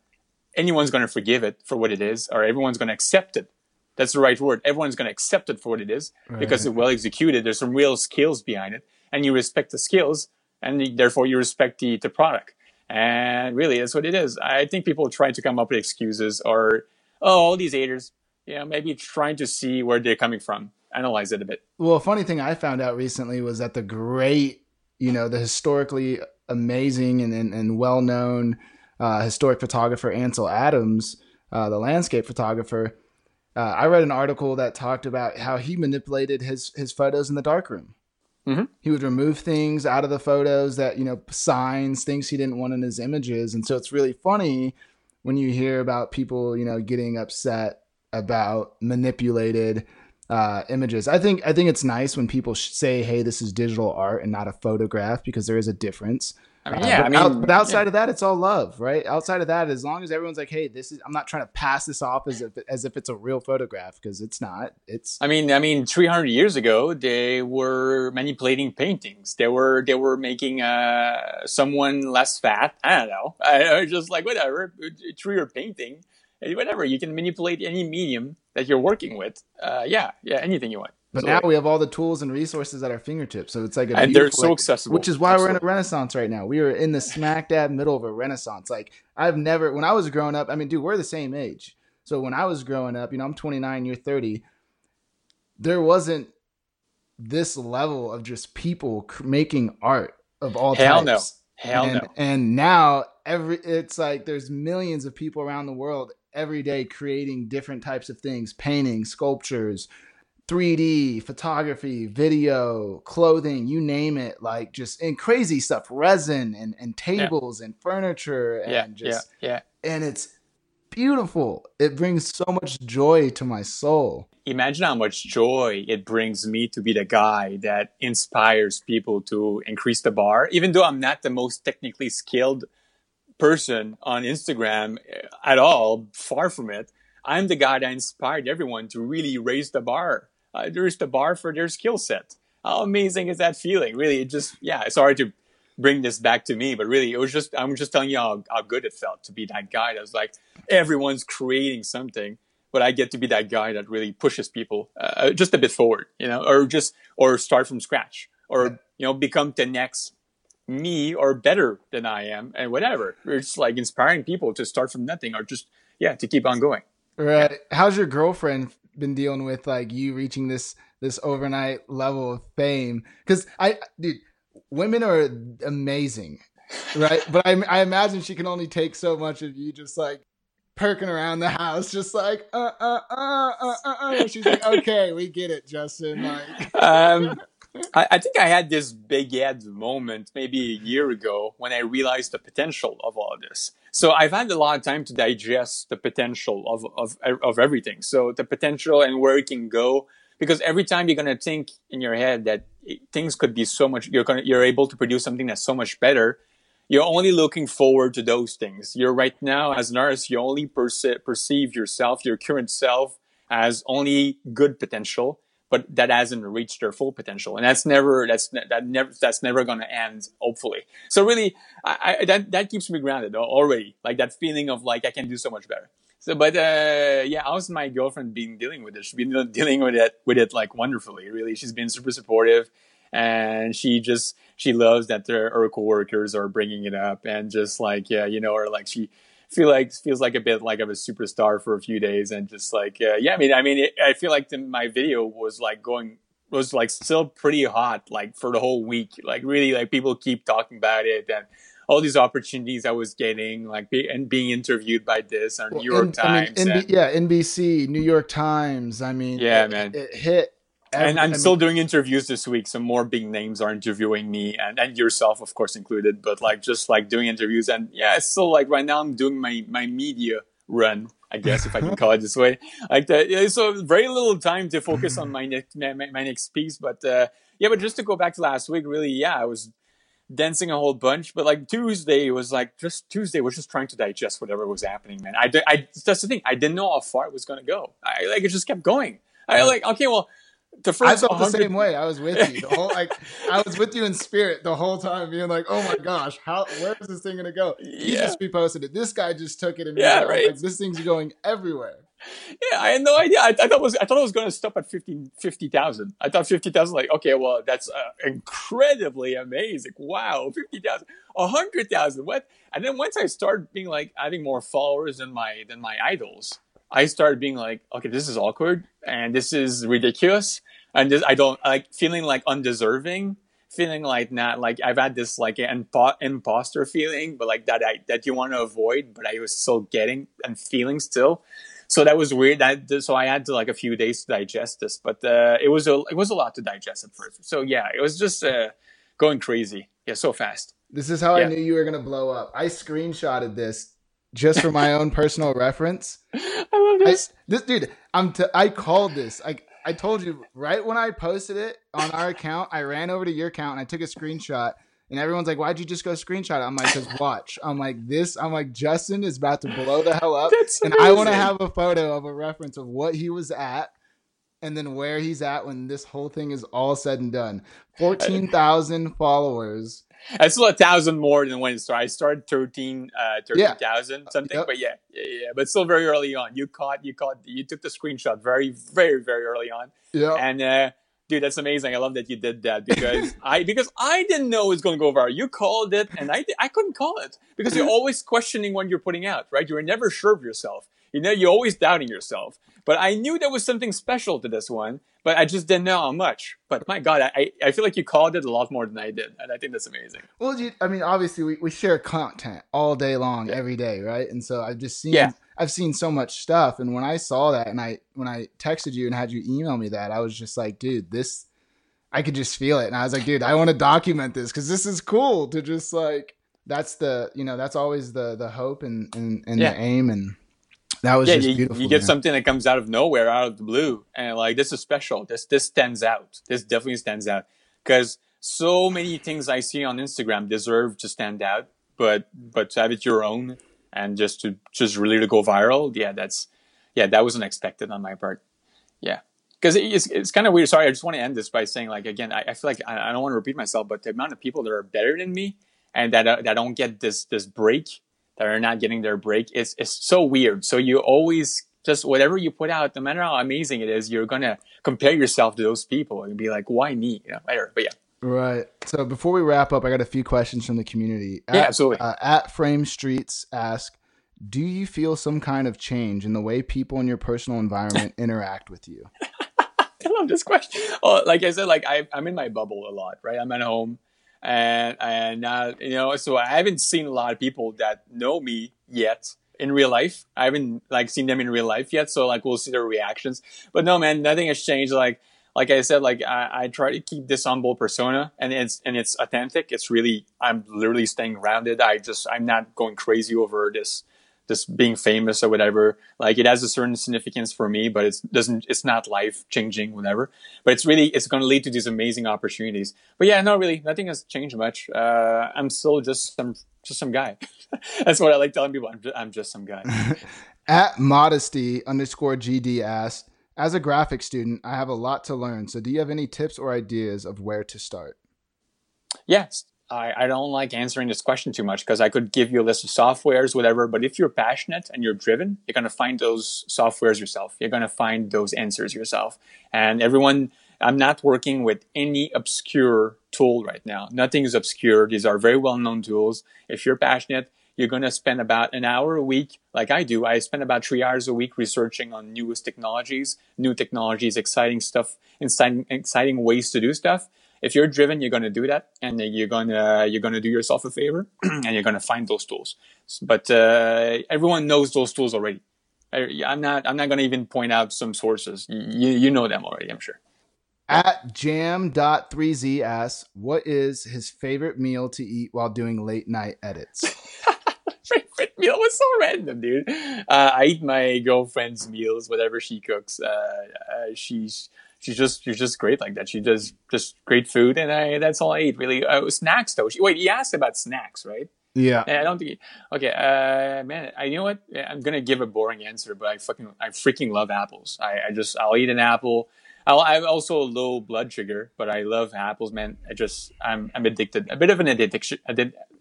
anyone's going to forgive it for what it is, or everyone's going to accept it. That's the right word. Everyone's going to accept it for what it is because it's well executed. There's some real skills behind it, and you respect the skills, and therefore you respect the, the product. And really, that's what it is. I think people try to come up with excuses or, oh, all these haters, you know, maybe trying to see where they're coming from, analyze it a bit. Well, a funny thing I found out recently was that the great, you know, the historically amazing and, and, and well known uh, historic photographer Ansel Adams, uh, the landscape photographer, uh, I read an article that talked about how he manipulated his, his photos in the darkroom. Mhm. He would remove things out of the photos that, you know, signs, things he didn't want in his images. And so it's really funny when you hear about people, you know, getting upset about manipulated uh, images. I think I think it's nice when people sh- say, "Hey, this is digital art and not a photograph," because there is a difference. I mean, Uh, yeah, but, I mean, out- but outside yeah. of that, it's all love, right? Outside of that, as long as everyone's like, "Hey, this is," I'm not trying to pass this off as if as if it's a real photograph because it's not. It's I mean, I mean, 300 years ago, they were manipulating paintings. They were, they were making uh, someone less fat. I don't know. I, I was just like, whatever, through your painting, whatever. You can manipulate any medium that you're working with. Uh, yeah, yeah, anything you want. but So, now we have all the tools and resources at our fingertips, so it's like a And they're so accessible. which is why we're in a renaissance right now. We are in the smack dab middle of a renaissance. Like I've never, when I was growing up, I mean, dude, we're the same age. So when I was growing up, you know, I'm 29, you're 30. There wasn't this level of just people cr- making art of all Hell no. Hell and, no. And now every it's like there's millions of people around the world every day creating different types of things, painting, sculptures, 3D, photography, video, clothing, you name it, like just and crazy stuff, resin and, and tables and furniture and Yeah, just yeah, yeah. and it's beautiful. It brings so much joy to my soul. imagine how much joy it brings me to be the guy that inspires people to increase the bar. Even though I'm not the most technically skilled person on Instagram eh, at all, far from it, I'm the guy that inspired everyone to really raise the bar, uh, raise the bar for their skill set. How amazing is that feeling? Really, it just, yeah, sorry to bring this back to me, but really it was just I'm just telling you how, how good it felt to be that guy that was like everyone's creating something, but I get to be that guy that really pushes people uh, just a bit forward, you know, or just or start from scratch, or you know become the next me or better than I am, and whatever. It's like inspiring people to start from nothing, or just yeah to keep on going. Right. How's your girlfriend been dealing with like you reaching this this overnight level of fame? Because I, dude, women are amazing, right? but I, I imagine she can only take so much of you just like perking around the house, just like uh uh uh uh uh. uh. She's like, okay, we get it, Justin. Like, um, I, I, think I had this big head moment maybe a year ago when I realized the potential of all of this. So I've had a lot of time to digest the potential of, of, of everything. So the potential and where it can go. Because every time you're going to think in your head that things could be so much, you're to, you're able to produce something that's so much better. You're only looking forward to those things. You're right now as an artist, you only perce- perceive yourself, your current self as only good potential but that hasn't reached their full potential, and that's never that's that never that's never going to end. Hopefully, so really, I, I, that that keeps me grounded already. Like that feeling of like I can do so much better. So, but uh, yeah, how's my girlfriend been dealing with it? She's been dealing with it with it like wonderfully. Really, she's been super supportive, and she just she loves that her, her coworkers are bringing it up, and just like yeah, you know, or like she feel like feels like a bit like I'm a superstar for a few days and just like uh, yeah I mean I mean it, I feel like the, my video was like going was like still pretty hot like for the whole week. Like really like people keep talking about it and all these opportunities I was getting like be, and being interviewed by this on well, New York Times I mean, NB, yeah NBC New York Times. I mean yeah it, man. it hit Every, and I'm I mean, still doing interviews this week. Some more big names are interviewing me, and, and yourself, of course, included. But like just like doing interviews, and yeah, it's still like right now I'm doing my my media run, I guess if I can call it this way. Like the, yeah, so very little time to focus on my next my, my next piece. But uh, yeah, but just to go back to last week, really, yeah, I was dancing a whole bunch. But like Tuesday was like just Tuesday was just trying to digest whatever was happening, man. I, I that's the thing. I didn't know how far it was gonna go. I like it just kept going. I like okay, well the first I felt 100... the same way. I was with you the whole like I was with you in spirit the whole time, being like, "Oh my gosh, how where is this thing gonna go?" He yeah. just reposted it. This guy just took it and yeah, right. Like, this thing's going everywhere. Yeah, I had no idea. I, I thought it was I thought it was going to stop at 50 50,000. I thought 50,000 like okay, well, that's uh, incredibly amazing. Wow, 50,000. 100,000. What? And then once I started being like having more followers than my than my idols, I started being like, okay, this is awkward and this is ridiculous. And just, I don't like feeling like undeserving, feeling like not like I've had this like impo- imposter feeling, but like that I, that you want to avoid, but I was still getting and feeling still. So that was weird. That so I had to like a few days to digest this, but uh, it was a it was a lot to digest at first. So yeah, it was just uh, going crazy. Yeah, so fast. This is how yeah. I knew you were gonna blow up. I screenshotted this just for my own personal reference. I love this. I, this dude, I'm t- I called this. I I told you right when I posted it on our account, I ran over to your account and I took a screenshot. And everyone's like, "Why'd you just go screenshot?" I'm like, "Cause watch." I'm like, "This." I'm like, Justin is about to blow the hell up, and I want to have a photo of a reference of what he was at, and then where he's at when this whole thing is all said and done. Fourteen thousand followers I still a thousand more than when so. I started 13, uh, 13,000 yeah. something, yep. but yeah, yeah, yeah, but still very early on. You caught, you caught, you took the screenshot very, very, very early on. Yeah. And, uh, dude, that's amazing. I love that you did that because I, because I didn't know it was going to go viral. You called it and I, I couldn't call it because you're always questioning what you're putting out, right? You're never sure of yourself. You know, you're always doubting yourself. But I knew there was something special to this one, but I just didn't know how much. But my God, I, I feel like you called it a lot more than I did. And I think that's amazing. Well, you, I mean, obviously we, we share content all day long, yeah. every day, right? And so I've just seen, yeah. I've seen so much stuff. And when I saw that and I, when I texted you and had you email me that, I was just like, dude, this, I could just feel it. And I was like, dude, I want to document this because this is cool to just like, that's the, you know, that's always the, the hope and, and, and yeah. the aim. And, that was yeah, you, beautiful. You get man. something that comes out of nowhere, out of the blue, and like this is special. This this stands out. This definitely stands out because so many things I see on Instagram deserve to stand out, but but to have it your own and just to just really to go viral, yeah, that's yeah, that was unexpected on my part. Yeah, because it's it's kind of weird. Sorry, I just want to end this by saying like again, I, I feel like I, I don't want to repeat myself, but the amount of people that are better than me and that uh, that don't get this this break, that are not getting their break, it's it's so weird. So you always just whatever you put out, no matter how amazing it is, you're gonna compare yourself to those people and be like, why me? You know, whatever. But yeah. Right. So before we wrap up, I got a few questions from the community. At, yeah, absolutely. Uh, at Frame Streets ask, do you feel some kind of change in the way people in your personal environment interact with you? I love this question. Oh, like I said, like I, I'm in my bubble a lot, right? I'm at home, and and uh, you know, so I haven't seen a lot of people that know me yet in real life. I haven't like seen them in real life yet, so like we'll see their reactions. But no, man, nothing has changed. Like like I said, like I, I try to keep this humble persona, and it's and it's authentic. It's really I'm literally staying grounded. I just I'm not going crazy over this this being famous or whatever. Like it has a certain significance for me, but it doesn't. It's not life changing, whatever. But it's really it's going to lead to these amazing opportunities. But yeah, no, really, nothing has changed much. Uh, I'm still just some just some guy. That's what I like telling people. I'm just, I'm just some guy. At modesty underscore GD asks, as a graphic student, I have a lot to learn. So, do you have any tips or ideas of where to start? Yes, I, I don't like answering this question too much because I could give you a list of softwares, whatever. But if you're passionate and you're driven, you're going to find those softwares yourself. You're going to find those answers yourself. And everyone, I'm not working with any obscure tool right now. Nothing is obscure. These are very well known tools. If you're passionate, you're going to spend about an hour a week, like I do. I spend about three hours a week researching on newest technologies, new technologies, exciting stuff, exciting, exciting ways to do stuff if you're driven, you're going to do that, and you're going to you're going to do yourself a favor, and you're going to find those tools. But uh, everyone knows those tools already. I, am not I'm not going to even point out some sources. You you know them already, I'm sure. At jam.3z asks, what is his favorite meal to eat while doing late night edits? favorite meal was so random, dude. Uh, I eat my girlfriend's meals, whatever she cooks. Uh, uh, she's she's just she's just great like that. She does just great food, and I that's all I eat really. Uh, snacks though. She, wait, you asked about snacks, right? Yeah. I don't think. Okay, uh, man, I, you know what? I'm gonna give a boring answer, but I fucking I freaking love apples. I, I just I'll eat an apple. I'll, I'm also a low blood sugar, but I love apples, man. I just I'm I'm addicted. A bit of an addiction,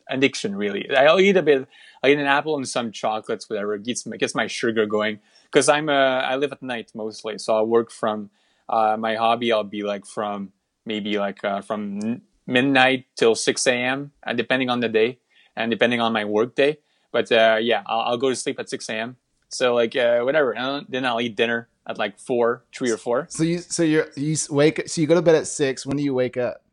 addiction really. I'll eat a bit. I'll eat an apple and some chocolates, whatever. It gets gets my sugar going because I'm uh I live at night mostly, so I work from uh, my hobby, I'll be like from maybe like uh, from midnight till 6 a.m. Uh, depending on the day and depending on my work day. But uh, yeah, I'll, I'll, go to sleep at 6 a.m. So like uh, whatever. And then I'll eat dinner at like four, three or four. So you so you you wake so you go to bed at six. When do you wake up?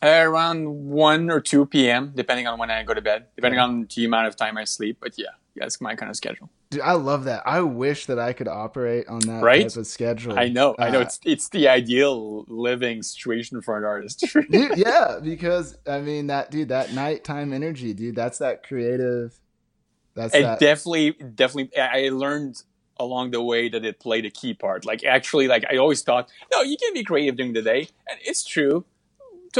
Uh, around 1 or 2 p.m., depending on when I go to bed, depending on the amount of time I sleep. But yeah, that's my kind of schedule. Dude, I love that. I wish that I could operate on that right? type of schedule. I know, uh, I know. It's it's the ideal living situation for an artist. dude, yeah, because I mean that dude, that nighttime energy, dude. That's that creative. That's it. That. Definitely, definitely. I learned along the way that it played a key part. Like actually, like I always thought, no, you can be creative during the day, and it's true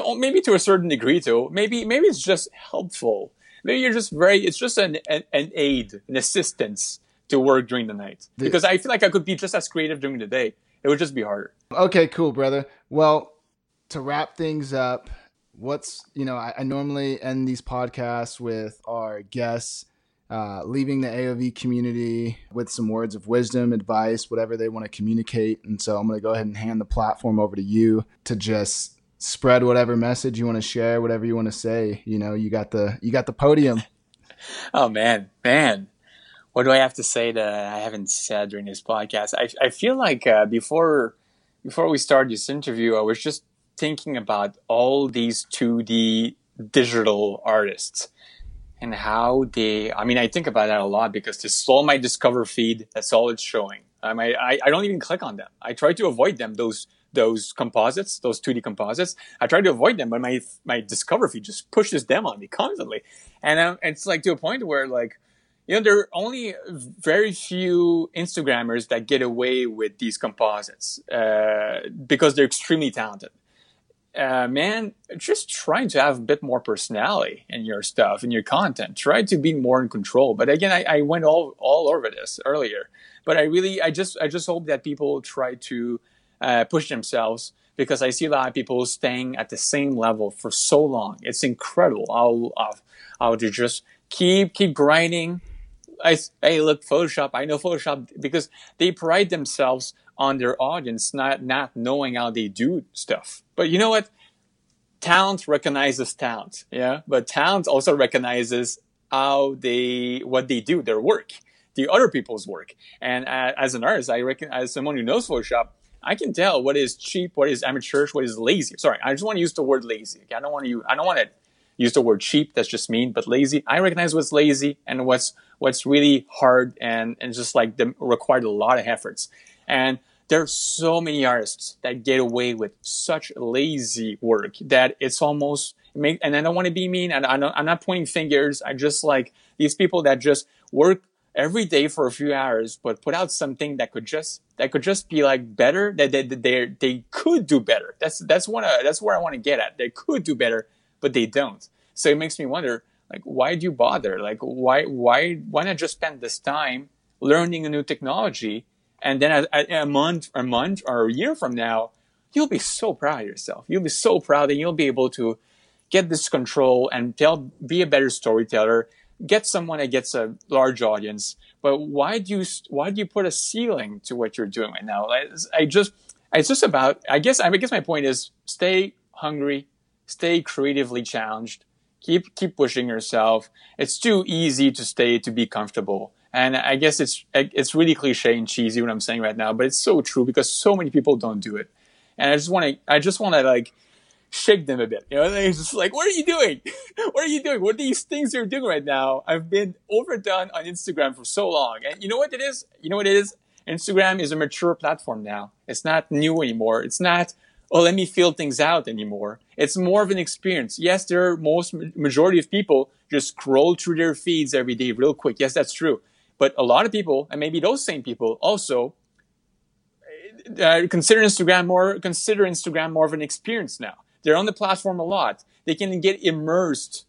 to maybe to a certain degree too. Maybe maybe it's just helpful. Maybe you're just very. It's just an an, an aid, an assistance to work during the night because I feel like I could be just as creative during the day. It would just be harder. Okay, cool, brother. Well, to wrap things up, what's you know I, I normally end these podcasts with our guests uh, leaving the AOV community with some words of wisdom, advice, whatever they want to communicate. And so I'm going to go ahead and hand the platform over to you to just spread whatever message you want to share, whatever you want to say. You know, you got the you got the podium. oh man, man, what do I have to say that I haven't said during this podcast? I I feel like uh, before before we start this interview, I was just thinking about all these 2D digital artists and how they. I mean, I think about that a lot because this is all my Discover feed. That's all it's showing. I, I I don't even click on them. I try to avoid them. Those those composites, those 2D composites. I try to avoid them, but my my Discover feed just pushes them on me constantly, and um, it's like to a point where like you know there are only very few Instagrammers that get away with these composites uh, because they're extremely talented. Uh, man, just trying to have a bit more personality in your stuff, in your content. Try to be more in control. But again, I, I went all all over this earlier. But I really, I just, I just hope that people try to uh, push themselves, because I see a lot of people staying at the same level for so long. It's incredible. I'll, I'll, I'll just keep, keep grinding. I, hey, look, Photoshop. I know Photoshop because they pride themselves on their audience, not, not knowing how they do stuff. But you know what? Talent recognizes talent. Yeah. But talent also recognizes how they, what they do, their work, the other people's work. And uh, as an artist, I reckon, as someone who knows Photoshop, I can tell what is cheap, what is amateurish, what is lazy. Sorry, I just want to use the word lazy. I don't want to use, I don't want to use the word cheap. That's just mean, but lazy. I recognize what's lazy and what's what's really hard and and just like the, required a lot of efforts. And there are so many artists that get away with such lazy work that it's almost make. And I don't want to be mean. And not, I'm not pointing fingers. I just like these people that just work every day for a few hours, but put out something that could just that could just be like better. That they they they could do better. That's that's one that's where I want to get at. They could do better, but they don't. So it makes me wonder, like, why do you bother? Like, why why why not just spend this time learning a new technology, and then a, a, month, a month or a year from now, you'll be so proud of yourself. You'll be so proud, and you'll be able to get this control and tell, be a better storyteller get someone that gets a large audience. But why do you why do you put a ceiling to what you're doing right now? I just it's just about I guess I guess my point is stay hungry, stay creatively challenged, keep keep pushing yourself. It's too easy to stay to be comfortable. And I guess it's it's really cliche and cheesy what I'm saying right now, but it's so true because so many people don't do it. And I just want to I just want to like shake them a bit. You know, they're just like, what are you doing? what are you doing? What are these things you're doing right now? I've been overdone on Instagram for so long. And you know what it is? You know what it is? Instagram is a mature platform now. It's not new anymore. It's not, oh, let me feel things out anymore. It's more of an experience. Yes, there are most majority of people just scroll through their feeds every day real quick. Yes, that's true. But a lot of people, and maybe those same people also uh, consider Instagram more, consider Instagram more of an experience now. They're on the platform a lot. They can get immersed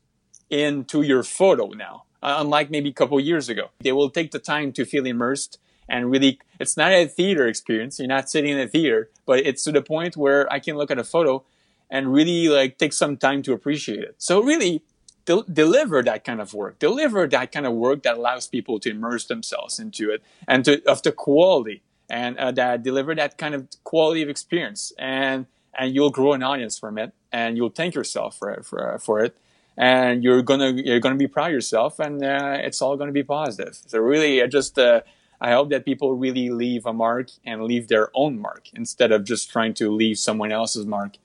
into your photo now, uh, unlike maybe a couple years ago. They will take the time to feel immersed and really, it's not a theater experience. You're not sitting in a theater, but it's to the point where I can look at a photo and really like take some time to appreciate it. So really, de- deliver that kind of work, deliver that kind of work that allows people to immerse themselves into it and to, of the quality and uh, that deliver that kind of quality of experience. And and you'll grow an audience from it and you'll thank yourself for it, for, for it and you're gonna you're gonna be proud of yourself and uh, it's all gonna be positive. So really i just uh, i hope that people really leave a mark and leave their own mark instead of just trying to leave someone else's mark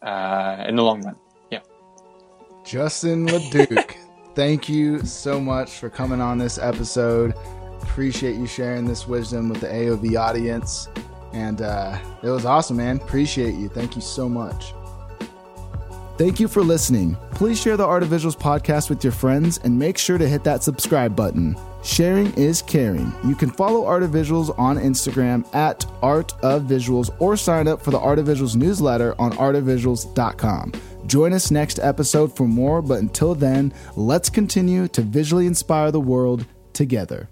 uh, in the long run. Yeah. Justin leduc thank you so much for coming on this episode. Appreciate you sharing this wisdom with the aov audience and uh, it was awesome, man. Appreciate you. Thank you so much. Thank you for listening. Please share the Art of Visuals podcast with your friends and make sure to hit that subscribe button. Sharing is caring. You can follow Art of Visuals on Instagram at Art of Visuals or sign up for the Art of Visuals newsletter on artofvisuals.com. Join us next episode for more, but until then, let's continue to visually inspire the world together.